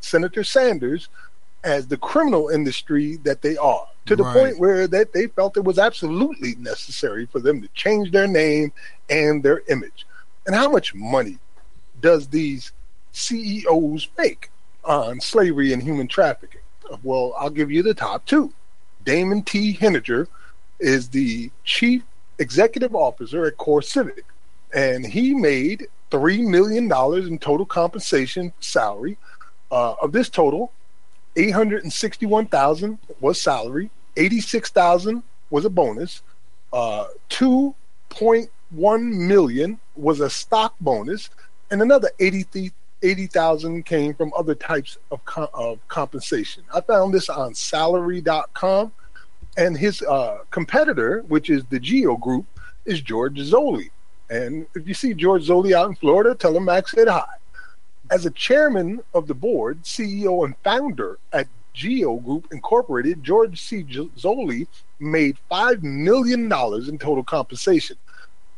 Senator Sanders as the criminal industry that they are to the right. point where that they felt it was absolutely necessary for them to change their name and their image. And how much money does these CEOs make on slavery and human trafficking? Well, I'll give you the top two. Damon T. Hininger is the chief executive officer at CoreCivic, and he made three million dollars in total compensation salary. Uh, of this total, eight hundred and sixty-one thousand was salary, eighty-six thousand was a bonus, uh, two point one million was a stock bonus, and another eighty eighty thousand came from other types of, of compensation. I found this on Salary.com, and his uh, competitor, which is the Geo Group, is George Zoley. And if you see George Zoley out in Florida, tell him Max said hi. As a chairman of the board, CEO, and founder at Geo Group Incorporated, George C. Zoley made $5 million in total compensation.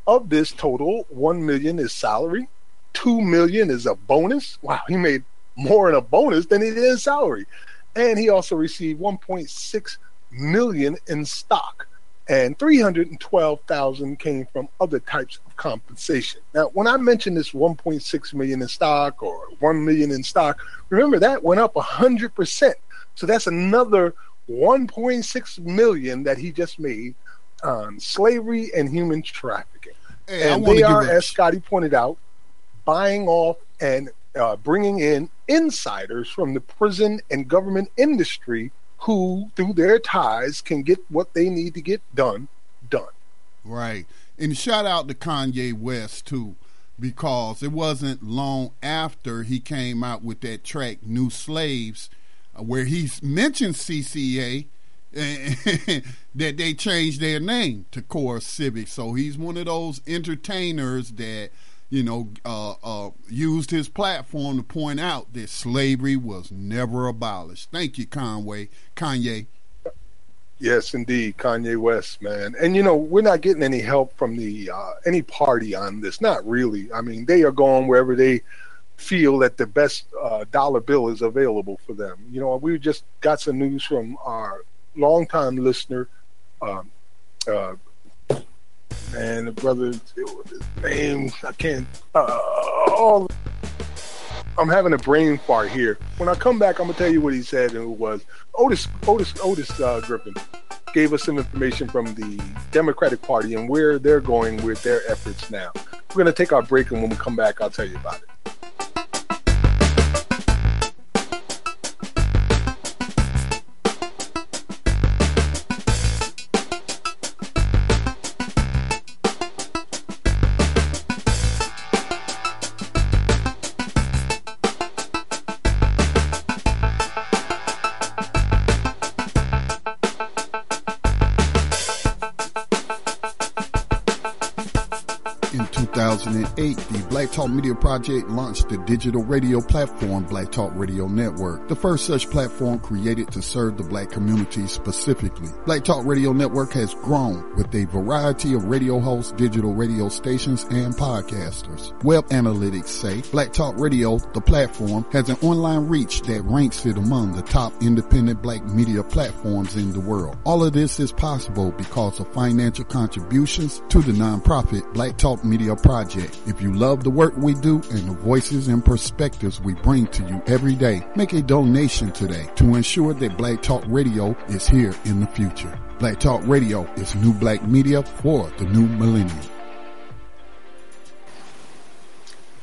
Of this total, 1 million is salary, 2 million is a bonus. Wow, he made more in a bonus than he did in salary. And he also received 1.6 million in stock and 312,000 came from other types of compensation. Now, when I mentioned this 1.6 million in stock or 1 million in stock, remember that went up 100%. So that's another 1.6 million that he just made on slavery and human trafficking. Hey, and they are, as Scotty pointed out, buying off and uh, bringing in insiders from the prison and government industry who, through their ties, can get what they need to get done, done. Right. And shout out to Kanye West, too, because it wasn't long after he came out with that track, New Slaves, where he mentioned CCA. that they changed their name to CoreCivic. So he's one of those entertainers that you know, uh, uh, used his platform to point out that slavery was never abolished. Thank you, Conway, Kanye. Yes, indeed, Kanye West, man. And you know, we're not getting any help from the uh, any party on this. Not really. I mean, they are going wherever they feel that the best uh, dollar bill is available for them. You know, we just got some news from our longtime listener, um, uh, and the brother, name I can't. Uh, all I'm having a brain fart here. When I come back, I'm gonna tell you what he said, and it was Otis Otis Otis uh, Griffin gave us some information from the Democratic Party and where they're going with their efforts now. We're gonna take our break, and when we come back, I'll tell you about it. Talk Media Project launched the digital radio platform Black Talk Radio Network, the first such platform created to serve the black community specifically. Black Talk Radio Network has grown with a variety of radio hosts, digital radio stations, and podcasters. Web analytics say Black Talk Radio, the platform, has an online reach that ranks it among the top independent black media platforms in the world. All of this is possible because of financial contributions to the nonprofit Black Talk Media Project. If you love the work we do and the voices and perspectives we bring to you every day, make a donation today to ensure that Black Talk Radio is here in the future. Black Talk Radio is new black media for the new millennium.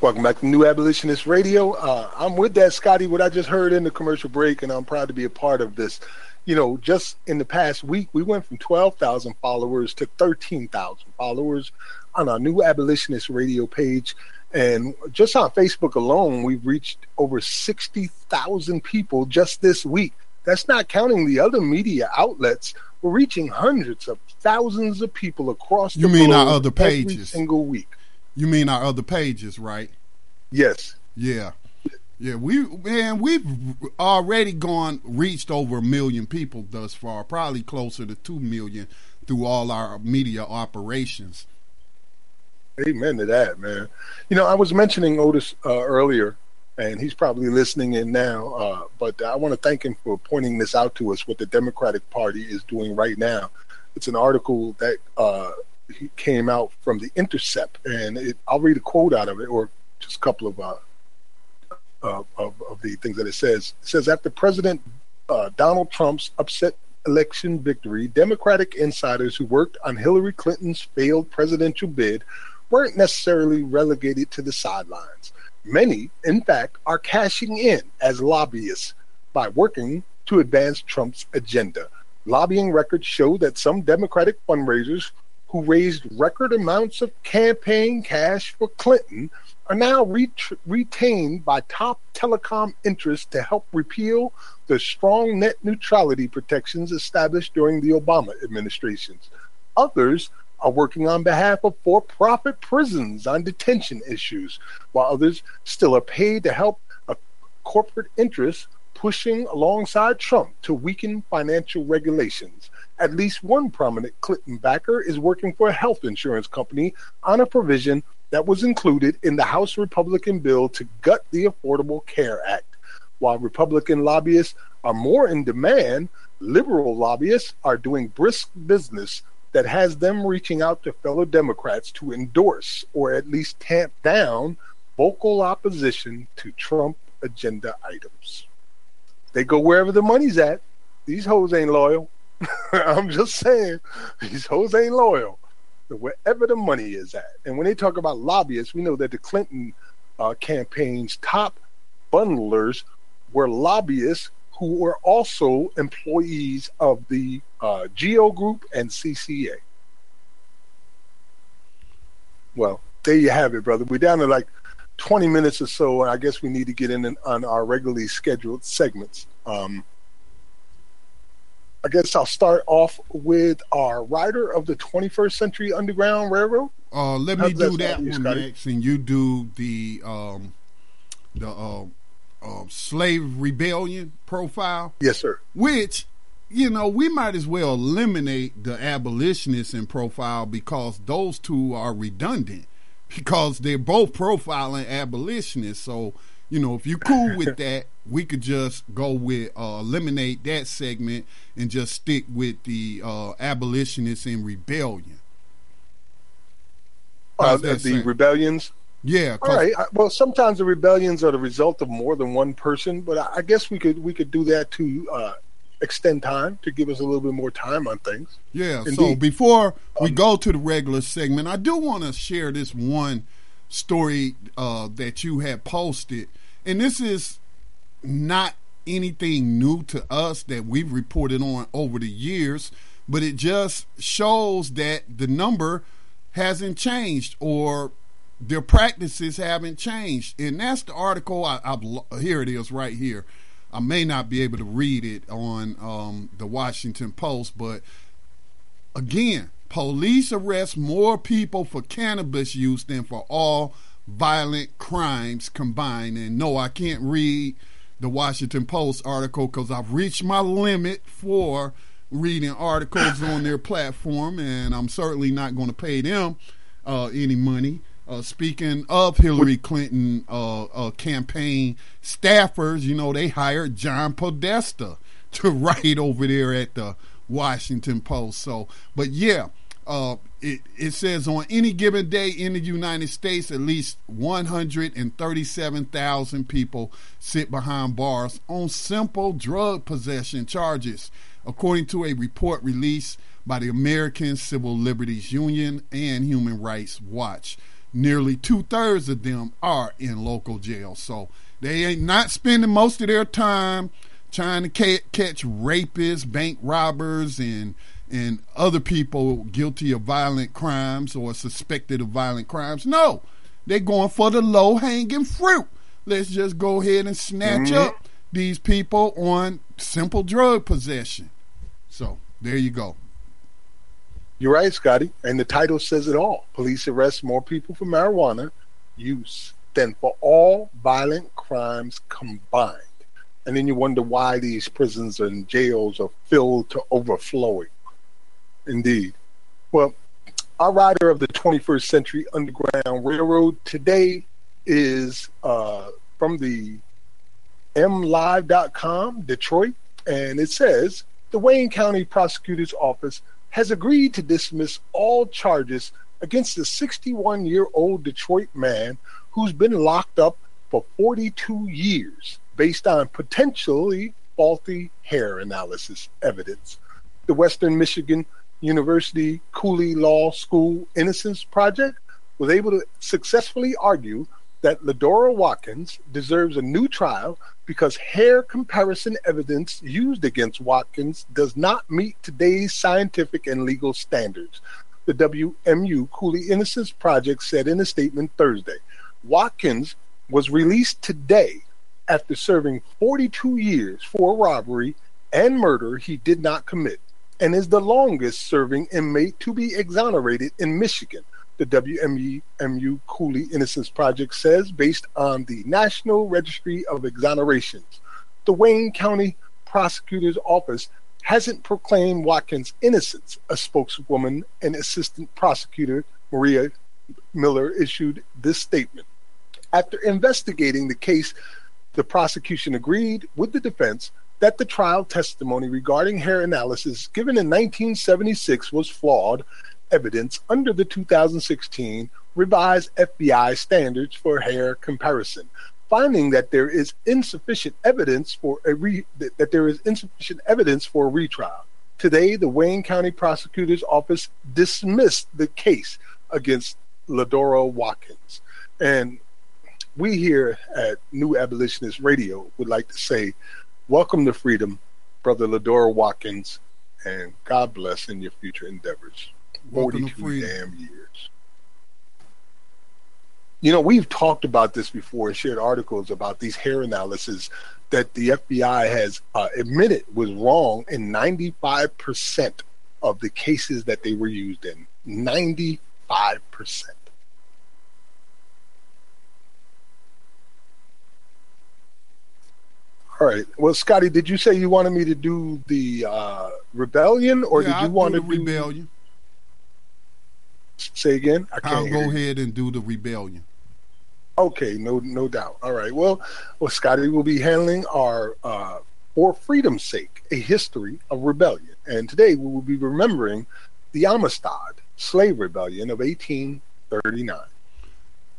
Welcome back to New Abolitionist Radio. Uh, I'm with that, Scotty, what I just heard in the commercial break, and I'm proud to be a part of this. You know, just in the past week, we went from 12,000 followers to 13,000 followers on our new abolitionist radio page. And just on Facebook alone, we've reached over 60,000 people just this week. That's not counting the other media outlets. We're reaching hundreds of thousands of people across the You mean our other every pages? single week. You mean our other pages, right? Yes. Yeah. Yeah, we man, we've already gone reached over a million people thus far, probably closer to two million through all our media operations. Amen to that, man. You know, I was mentioning Otis uh, earlier, and he's probably listening in now. Uh, but I want to thank him for pointing this out to us. What the Democratic Party is doing right now. It's an article that uh, came out from the Intercept, and it, I'll read a quote out of it, or just a couple of uh, of, of, the things that it says. It says after President uh, Donald Trump's upset election victory, Democratic insiders who worked on Hillary Clinton's failed presidential bid weren't necessarily relegated to the sidelines. Many, in fact, are cashing in as lobbyists by working to advance Trump's agenda. Lobbying records show that some Democratic fundraisers who raised record amounts of campaign cash for Clinton are now ret- retained by top telecom interests to help repeal the strong net neutrality protections established during the Obama administrations. Others are working on behalf of for profit prisons on detention issues, while others still are paid to help corporate interest pushing alongside Trump to weaken financial regulations. At least one prominent Clinton backer is working for a health insurance company on a provision that was included in the House Republican bill to gut the Affordable Care Act. While Republican lobbyists are more in demand, liberal lobbyists are doing brisk business that has them reaching out to fellow Democrats to endorse or at least tamp down vocal opposition to Trump agenda items. They go wherever the money's at. These hoes ain't loyal. I'm just saying, these hoes ain't loyal. Wherever the money is at. And when they talk about lobbyists, we know that the Clinton uh, campaign's top bundlers were lobbyists who were also employees of the uh, Geo Group and CCA. Well, there you have it, brother. We're down to like 20 minutes or so, and I guess we need to get in on our regularly scheduled segments. Um, I guess I'll start off with our rider of the 21st Century Underground Railroad. Uh, let me that do that you, one Scotty? next, and you do the um, the uh, uh, slave rebellion profile. Yes, sir. which you know we might as well eliminate the abolitionists in profile because those two are redundant because they're both profiling abolitionists so you know if you're cool with that we could just go with uh, eliminate that segment and just stick with the uh, abolitionists in rebellion Uh, the sound? rebellions. Yeah All right. I- Well, sometimes the rebellions are the result of more than one person, but I I guess we could we could do that to uh, extend time to give us a little bit more time on things. Yeah. So before we Um, go to the regular segment, I do want to share this one story uh, that you had posted, and this is not anything new to us that we've reported on over the years, but it just shows that the number hasn't changed or their practices haven't changed. And that's the article. I, I've, here it is right here. I may not be able to read it on um, the Washington Post, but again, police arrest more people for cannabis use than for all violent crimes combined. And no, I can't read the Washington Post article because I've reached my limit for reading articles on their platform, and I'm certainly not going to pay them uh, any money. Uh, speaking of Hillary Clinton uh, uh, campaign staffers, you know, they hired John Podesta to write over there at the Washington Post. So, but yeah, uh, it, it says on any given day in the United States, at least 137,000 people sit behind bars on simple drug possession charges, according to a report released by the American Civil Liberties Union and Human Rights Watch. Nearly two thirds of them are in local jails. So they ain't not spending most of their time trying to ca- catch rapists, bank robbers, and and other people guilty of violent crimes or suspected of violent crimes. No, They're going for the low hanging fruit. Let's just go ahead and snatch mm-hmm. up these people on simple drug possession. So there you go. You're right, Scotty. And the title says it all. Police arrest more people for marijuana use than for all violent crimes combined. And then you wonder why these prisons and jails are filled to overflowing. Indeed. Well, our rider of the 21st Century Underground Railroad today is uh, from the mlive.com, Detroit, and it says the Wayne County Prosecutor's Office has agreed to dismiss all charges against the 61 year old Detroit man who's been locked up for 42 years based on potentially faulty hair analysis evidence. The Western Michigan University Cooley Law School Innocence Project was able to successfully argue that Ledura Watkins deserves a new trial because hair comparison evidence used against Watkins does not meet today's scientific and legal standards. The WMU Cooley Innocence Project said in a statement Thursday Watkins was released today after serving 42 years for robbery and murder he did not commit and is the longest serving inmate to be exonerated in Michigan the WMU Cooley Innocence Project says, based on the National Registry of Exonerations. The Wayne County Prosecutor's Office hasn't proclaimed Watkins' innocence, a spokeswoman and assistant prosecutor, Maria Miller, issued this statement. After investigating the case, the prosecution agreed with the defense that the trial testimony regarding hair analysis given in 1976 was flawed evidence under the 2016 revised FBI standards for hair comparison, finding that there is insufficient evidence for a re- that there is insufficient evidence for a retrial. Today, the Wayne County Prosecutor's Office dismissed the case against Ledura Watkins. And we here at New Abolitionist Radio would like to say, welcome to freedom, Brother Ledura Watkins, and God bless in your future endeavors. 42 damn years. You know, we've talked about this before and shared articles about these hair analyses that the FBI has uh, admitted was wrong in 95% of the cases that they were used in. 95%. All right. Well, Scotty, did you say you wanted me to do the uh, rebellion, or yeah, did you I'll want do to the do rebellion? Say again. I can't I'll go you. ahead and do the rebellion. Okay, no, no doubt. All right. Well, well, Scotty will be handling our uh, "For Freedom's Sake: A History of Rebellion," and today we will be remembering the Amistad Slave Rebellion of 1839.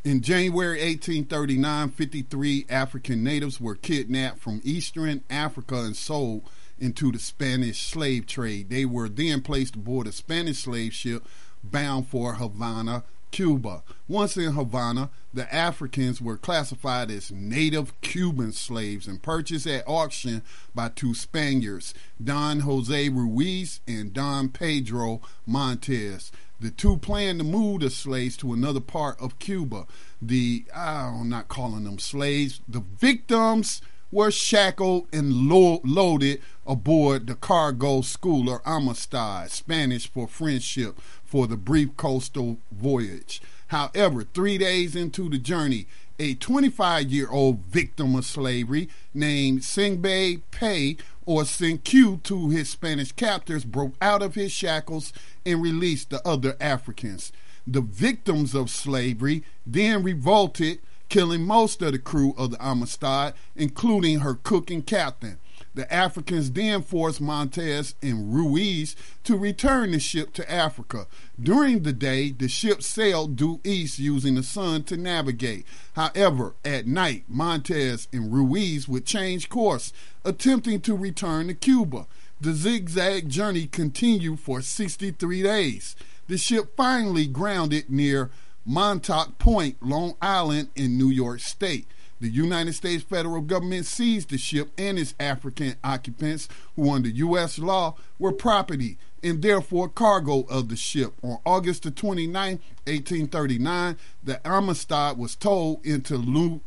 In January 1839, 53 African natives were kidnapped from eastern Africa and sold into the Spanish slave trade. They were then placed aboard a Spanish slave ship bound for Havana, Cuba. Once in Havana, the Africans were classified as native Cuban slaves and purchased at auction by two Spaniards, Don Jose Ruiz and Don Pedro Montez. The two planned to move the slaves to another part of Cuba. The, I'm not calling them slaves, the victims were shackled and lo- loaded aboard the cargo schooner Amistad, Spanish for friendship, for the brief coastal voyage. However, three days into the journey, a 25 year old victim of slavery named Sengbe Pieh or Cinqué to his Spanish captors broke out of his shackles and released the other Africans. The victims of slavery then revolted, killing most of the crew of the Amistad, including her cook and captain. The Africans then forced Montez and Ruiz to return the ship to Africa. During the day, the ship sailed due east using the sun to navigate. However, at night, Montez and Ruiz would change course, attempting to return to Cuba. The zigzag journey continued for 63 days. The ship finally grounded near Montauk Point, Long Island, in New York State. The United States federal government seized the ship and its African occupants, who under U.S. law were property, and therefore cargo of the ship. On August the 29th, 1839, the Amistad was towed into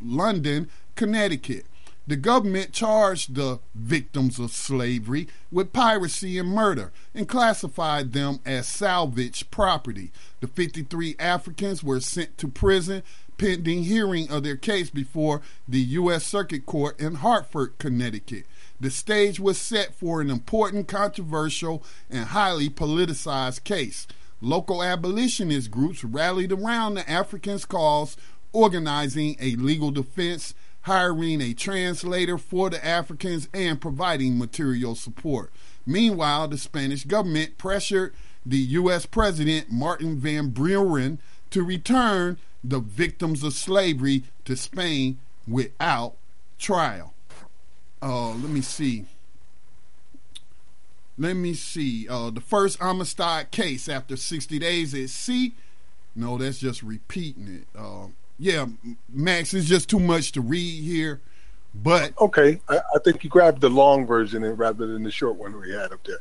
London, Connecticut. The government charged the victims of slavery with piracy and murder and classified them as salvage property. The 53 Africans were sent to prison pending hearing of their case before the U.S. Circuit Court in Hartford, Connecticut. The stage was set for an important, controversial, and highly politicized case. Local abolitionist groups rallied around the Africans' cause, organizing a legal defense hiring a translator for the Africans, and providing material support. Meanwhile, the Spanish government pressured the U.S. President Martin Van Buren to return the victims of slavery to Spain without trial. Uh, let me see. Let me see. Uh, the first Amistad case after 60 days at sea. No, that's just repeating it. Uh, yeah, Max, it's just too much to read here. But okay, I, I think you grabbed the long version rather than the short one we had up there.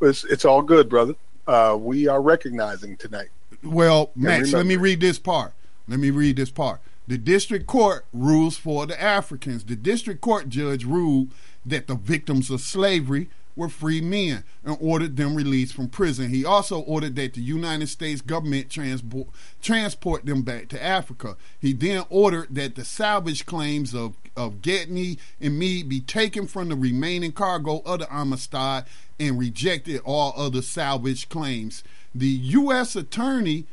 It's, it's all good, brother. Uh, we are recognizing tonight. Well, Max, let me read this part. Let me read this part. The district court rules for the Africans. The district court judge ruled that the victims of slavery were free men and ordered them released from prison. He also ordered that the United States government transport, transport them back to Africa. He then ordered that the salvage claims of, of Gedney and Meade be taken from the remaining cargo of the Amistad and rejected all other salvage claims. The U.S. attorney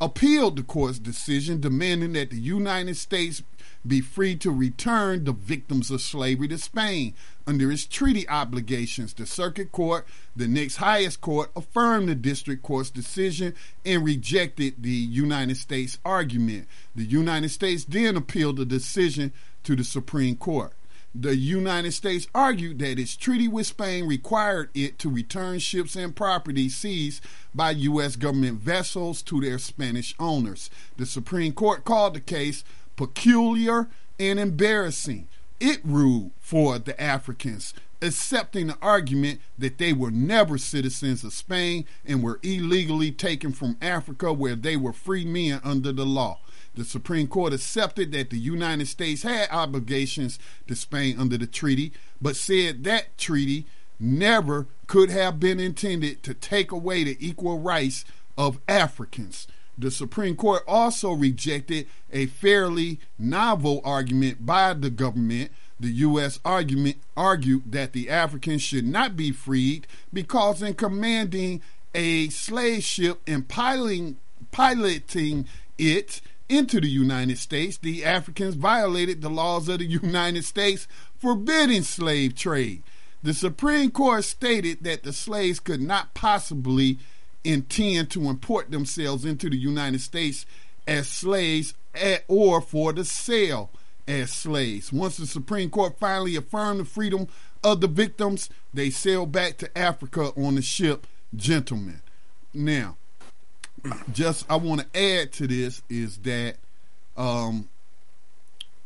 appealed the court's decision, demanding that the United States be free to return the victims of slavery to Spain under its treaty obligations. The circuit court, the next highest court, affirmed the district court's decision and rejected the United States argument. The United States then appealed the decision to the Supreme Court. The United States argued that its treaty with Spain required it to return ships and property seized by U.S. government vessels to their Spanish owners. The Supreme Court called the case peculiar and embarrassing. It ruled for the Africans, accepting the argument that they were never citizens of Spain and were illegally taken from Africa where they were free men under the law. The Supreme Court accepted that the United States had obligations to Spain under the treaty, but said that treaty never could have been intended to take away the equal rights of Africans. The Supreme Court also rejected a fairly novel argument by the government. The U.S. argument argued that the Africans should not be freed because, in commanding a slave ship and piloting, piloting it into the United States, the Africans violated the laws of the United States forbidding slave trade. The Supreme Court stated that the slaves could not possibly intend to import themselves into the United States as slaves or for the sale as slaves. Once the Supreme Court finally affirmed the freedom of the victims, they sailed back to Africa on the ship Gentleman. Now, just I want to add to this is that um,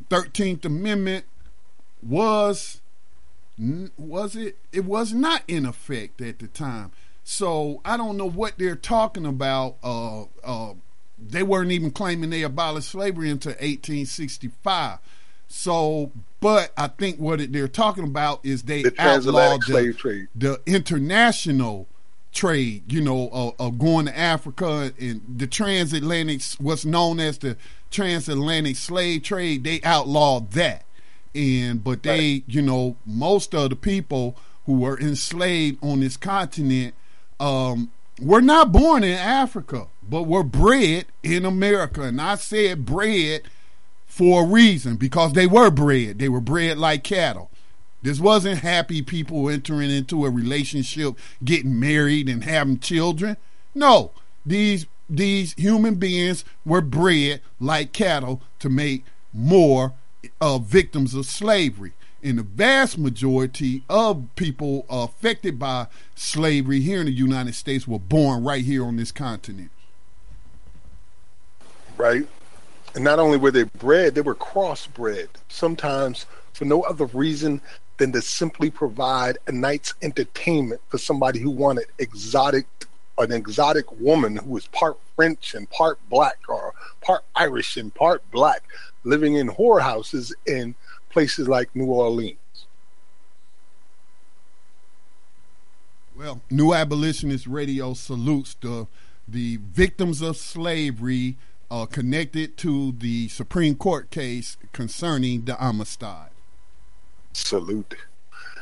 13th Amendment was was it it was not in effect at the time so I don't know what they're talking about. Uh, uh, they weren't even claiming they abolished slavery until 1865. So, but I think what they're talking about is they the outlawed the, the, international trade, you know, of, of going to Africa and the transatlantic, what's known as the transatlantic slave trade, they outlawed that. And, but they, right. you know, most of the people who were enslaved on this continent um, we're not born in Africa, but we're bred in America. And I said bred for a reason because they were bred. They were bred like cattle. This wasn't happy people entering into a relationship, getting married, and having children. No, these these human beings were bred like cattle to make more uh, victims of slavery and the vast majority of people affected by slavery here in the United States were born right here on this continent. Right. And not only were they bred, they were crossbred, sometimes for no other reason than to simply provide a night's entertainment for somebody who wanted exotic an exotic woman who was part French and part black or part Irish and part black living in whorehouses in places like New Orleans. Well, New Abolitionist Radio salutes the the victims of slavery uh, connected to the Supreme Court case concerning the Amistad. Salute.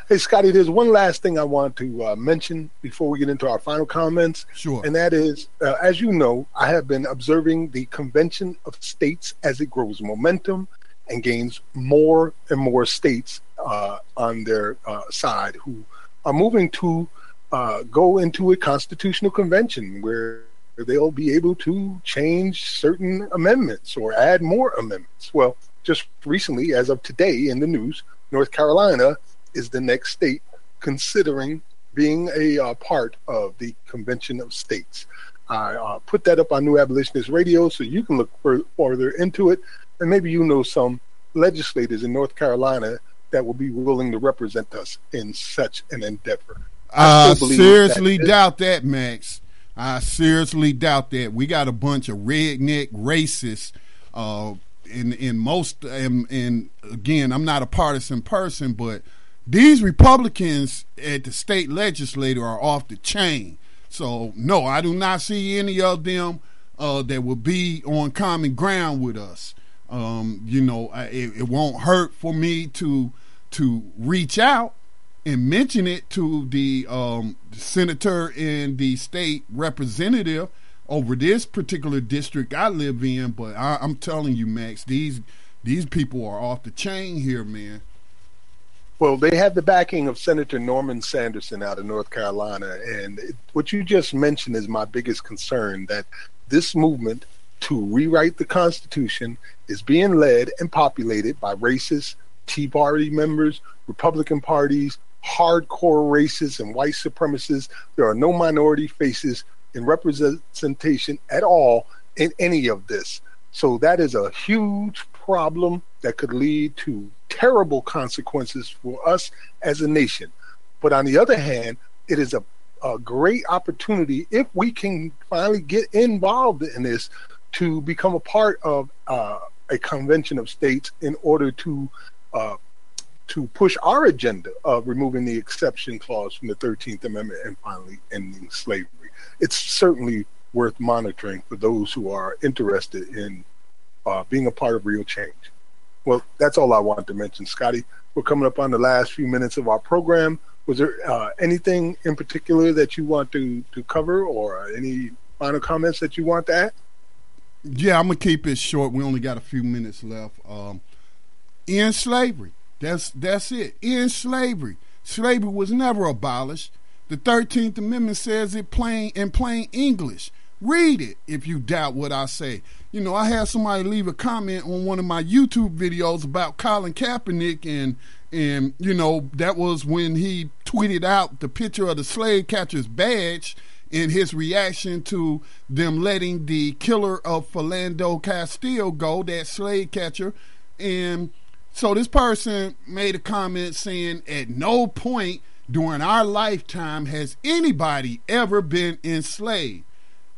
Hey, Scotty, there's one last thing I want to uh, mention before we get into our final comments. Sure. And that is, uh, as you know, I have been observing the Convention of States as it grows momentum and gains more and more states uh, on their uh, side who are moving to uh, go into a constitutional convention where they'll be able to change certain amendments or add more amendments. Well, just recently, as of today in the news, North Carolina is the next state considering being a uh, part of the Convention of States. I uh, put that up on New Abolitionist Radio so you can look for, further into it, and maybe you know some legislators in North Carolina that will be willing to represent us in such an endeavor. I, I seriously that doubt that, Max. I seriously doubt that. We got a bunch of redneck racists. Uh, in in most and, and again, I'm not a partisan person, but these Republicans at the state legislature are off the chain. So no, I do not see any of them uh, that will be on common ground with us. Um, you know, it, it won't hurt for me to to reach out and mention it to the um, senator and the state representative over this particular district I live in. But I, am telling you, Max, these these people are off the chain here, man. Well, they have the backing of Senator Norman Sanderson out of North Carolina, and what you just mentioned is my biggest concern that this movement to rewrite the Constitution is being led and populated by racist Tea Party members, Republican parties, hardcore racists and white supremacists. There are no minority faces in representation at all in any of this. So that is a huge problem that could lead to terrible consequences for us as a nation. But on the other hand, it is a, a great opportunity if we can finally get involved in this to become a part of uh, a convention of states in order to uh, to push our agenda of removing the exception clause from the 13th Amendment and finally ending slavery. It's certainly worth monitoring for those who are interested in uh, being a part of real change. Well, that's all I wanted to mention, Scotty. We're coming up on the last few minutes of our program. Was there uh, anything in particular that you want to, to cover or any final comments that you want to add? Yeah, I'm to keep it short. We only got a few minutes left. Um, in slavery that's that's it. In slavery. Slavery was never abolished. The 13th Amendment says it plain in plain English. Read it if you doubt what I say. You know, I had somebody leave a comment on one of my YouTube videos about Colin Kaepernick and and you know, that was when he tweeted out the picture of the slave catcher's badge in his reaction to them letting the killer of Philando Castile go, that slave catcher, and so this person made a comment saying, at no point during our lifetime has anybody ever been enslaved.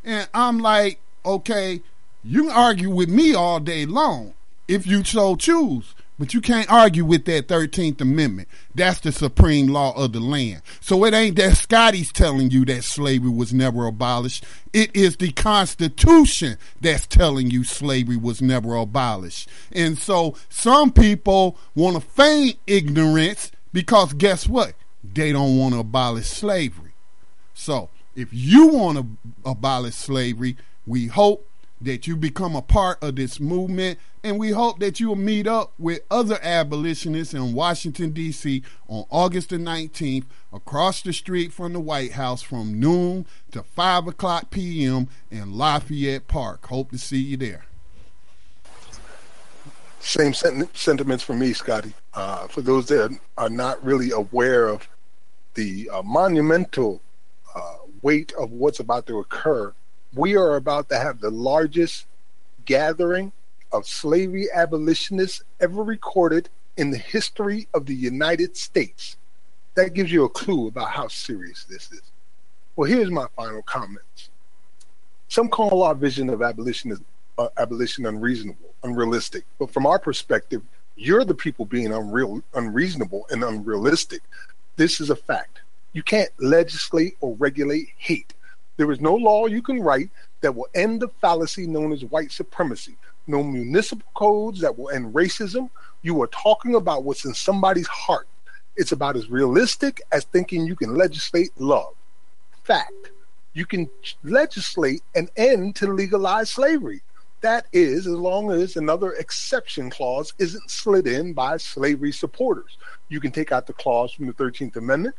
And I'm like, okay, you can argue with me all day long if you so choose. But you can't argue with that 13th Amendment. That's the supreme law of the land. So it ain't that Scotty's telling you that slavery was never abolished. It is the Constitution that's telling you slavery was never abolished. And so some people want to feign ignorance because guess what? They don't want to abolish slavery. So if you want to abolish slavery, we hope that you become a part of this movement, and we hope that you will meet up with other abolitionists in Washington, D.C. on August the 19th across the street from the White House from noon to 5 o'clock p.m. in Lafayette Park. Hope to see you there. Same sentiments for me, Scotty. Uh, for those that are not really aware of the uh, monumental uh, weight of what's about to occur we are about to have the largest gathering of slavery abolitionists ever recorded in the history of the United States. That gives you a clue about how serious this is. Well, here's my final comments. Some call our vision of abolition, uh, abolition unreasonable, unrealistic. But from our perspective, you're the people being unreal, unreasonable and unrealistic. This is a fact. You can't legislate or regulate hate. There is no law you can write that will end the fallacy known as white supremacy. No municipal codes that will end racism. You are talking about what's in somebody's heart. It's about as realistic as thinking you can legislate love. Fact. You can legislate an end to legalized slavery. That is, as long as another exception clause isn't slid in by slavery supporters. You can take out the clause from the 13th Amendment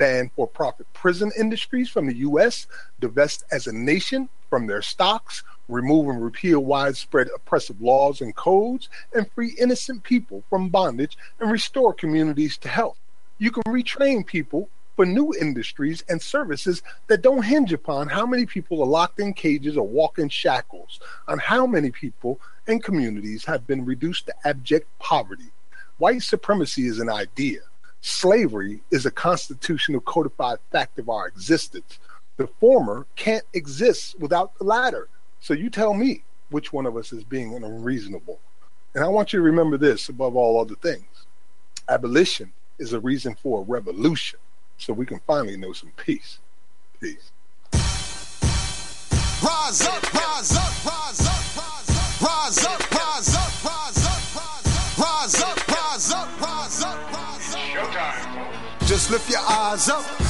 ban for profit prison industries from the U.S., divest as a nation from their stocks, remove and repeal widespread oppressive laws and codes, and free innocent people from bondage and restore communities to health. You can retrain people for new industries and services that don't hinge upon how many people are locked in cages or walk in shackles, on how many people and communities have been reduced to abject poverty. White supremacy is an idea slavery is a constitutional codified fact of our existence. The former can't exist without the latter. So you tell me which one of us is being unreasonable. And I want you to remember this above all other things abolition is a reason for a revolution so we can finally know some peace. Peace. Rise up, rise up, rise up, lift your eyes up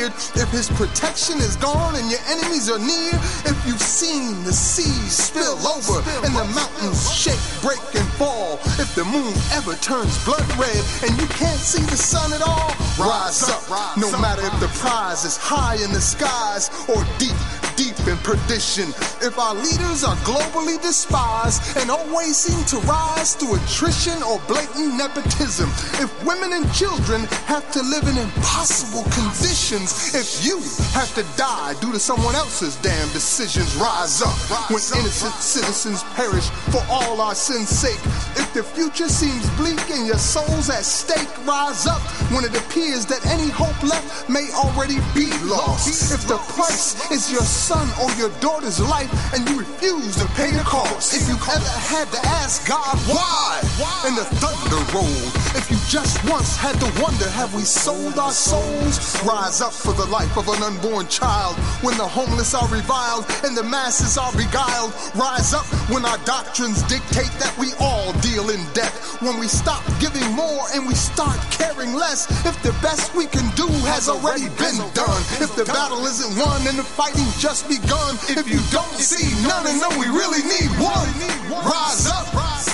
feared, if his protection is gone and your enemies are near, if you've seen the seas spill over and the mountains shake, break, and fall, if the moon ever turns blood red and you can't see the sun at all, rise up. No matter if the prize is high in the skies or deep deep in perdition. If our leaders are globally despised and always seem to rise through attrition or blatant nepotism, if women and children have to live in impossible conditions, if you have to die due to someone else's damn decisions, rise up when innocent citizens perish for all our sins' sake. If the future seems bleak and your soul's at stake, rise up when it appears that any hope left may already be lost. If the price is your soul, son or your daughter's life and you refuse to pay the cost. If you ever had to ask God why, and the thunder rolled, if you just once had to wonder, have we sold our souls? Rise up for the life of an unborn child when the homeless are reviled and the masses are beguiled. Rise up when our doctrines dictate that we all deal in debt. When we stop giving more and we start caring less. If the best we can do has already been done. If the battle isn't won and the fighting just begun. If you don't see none and know we really need one, rise up.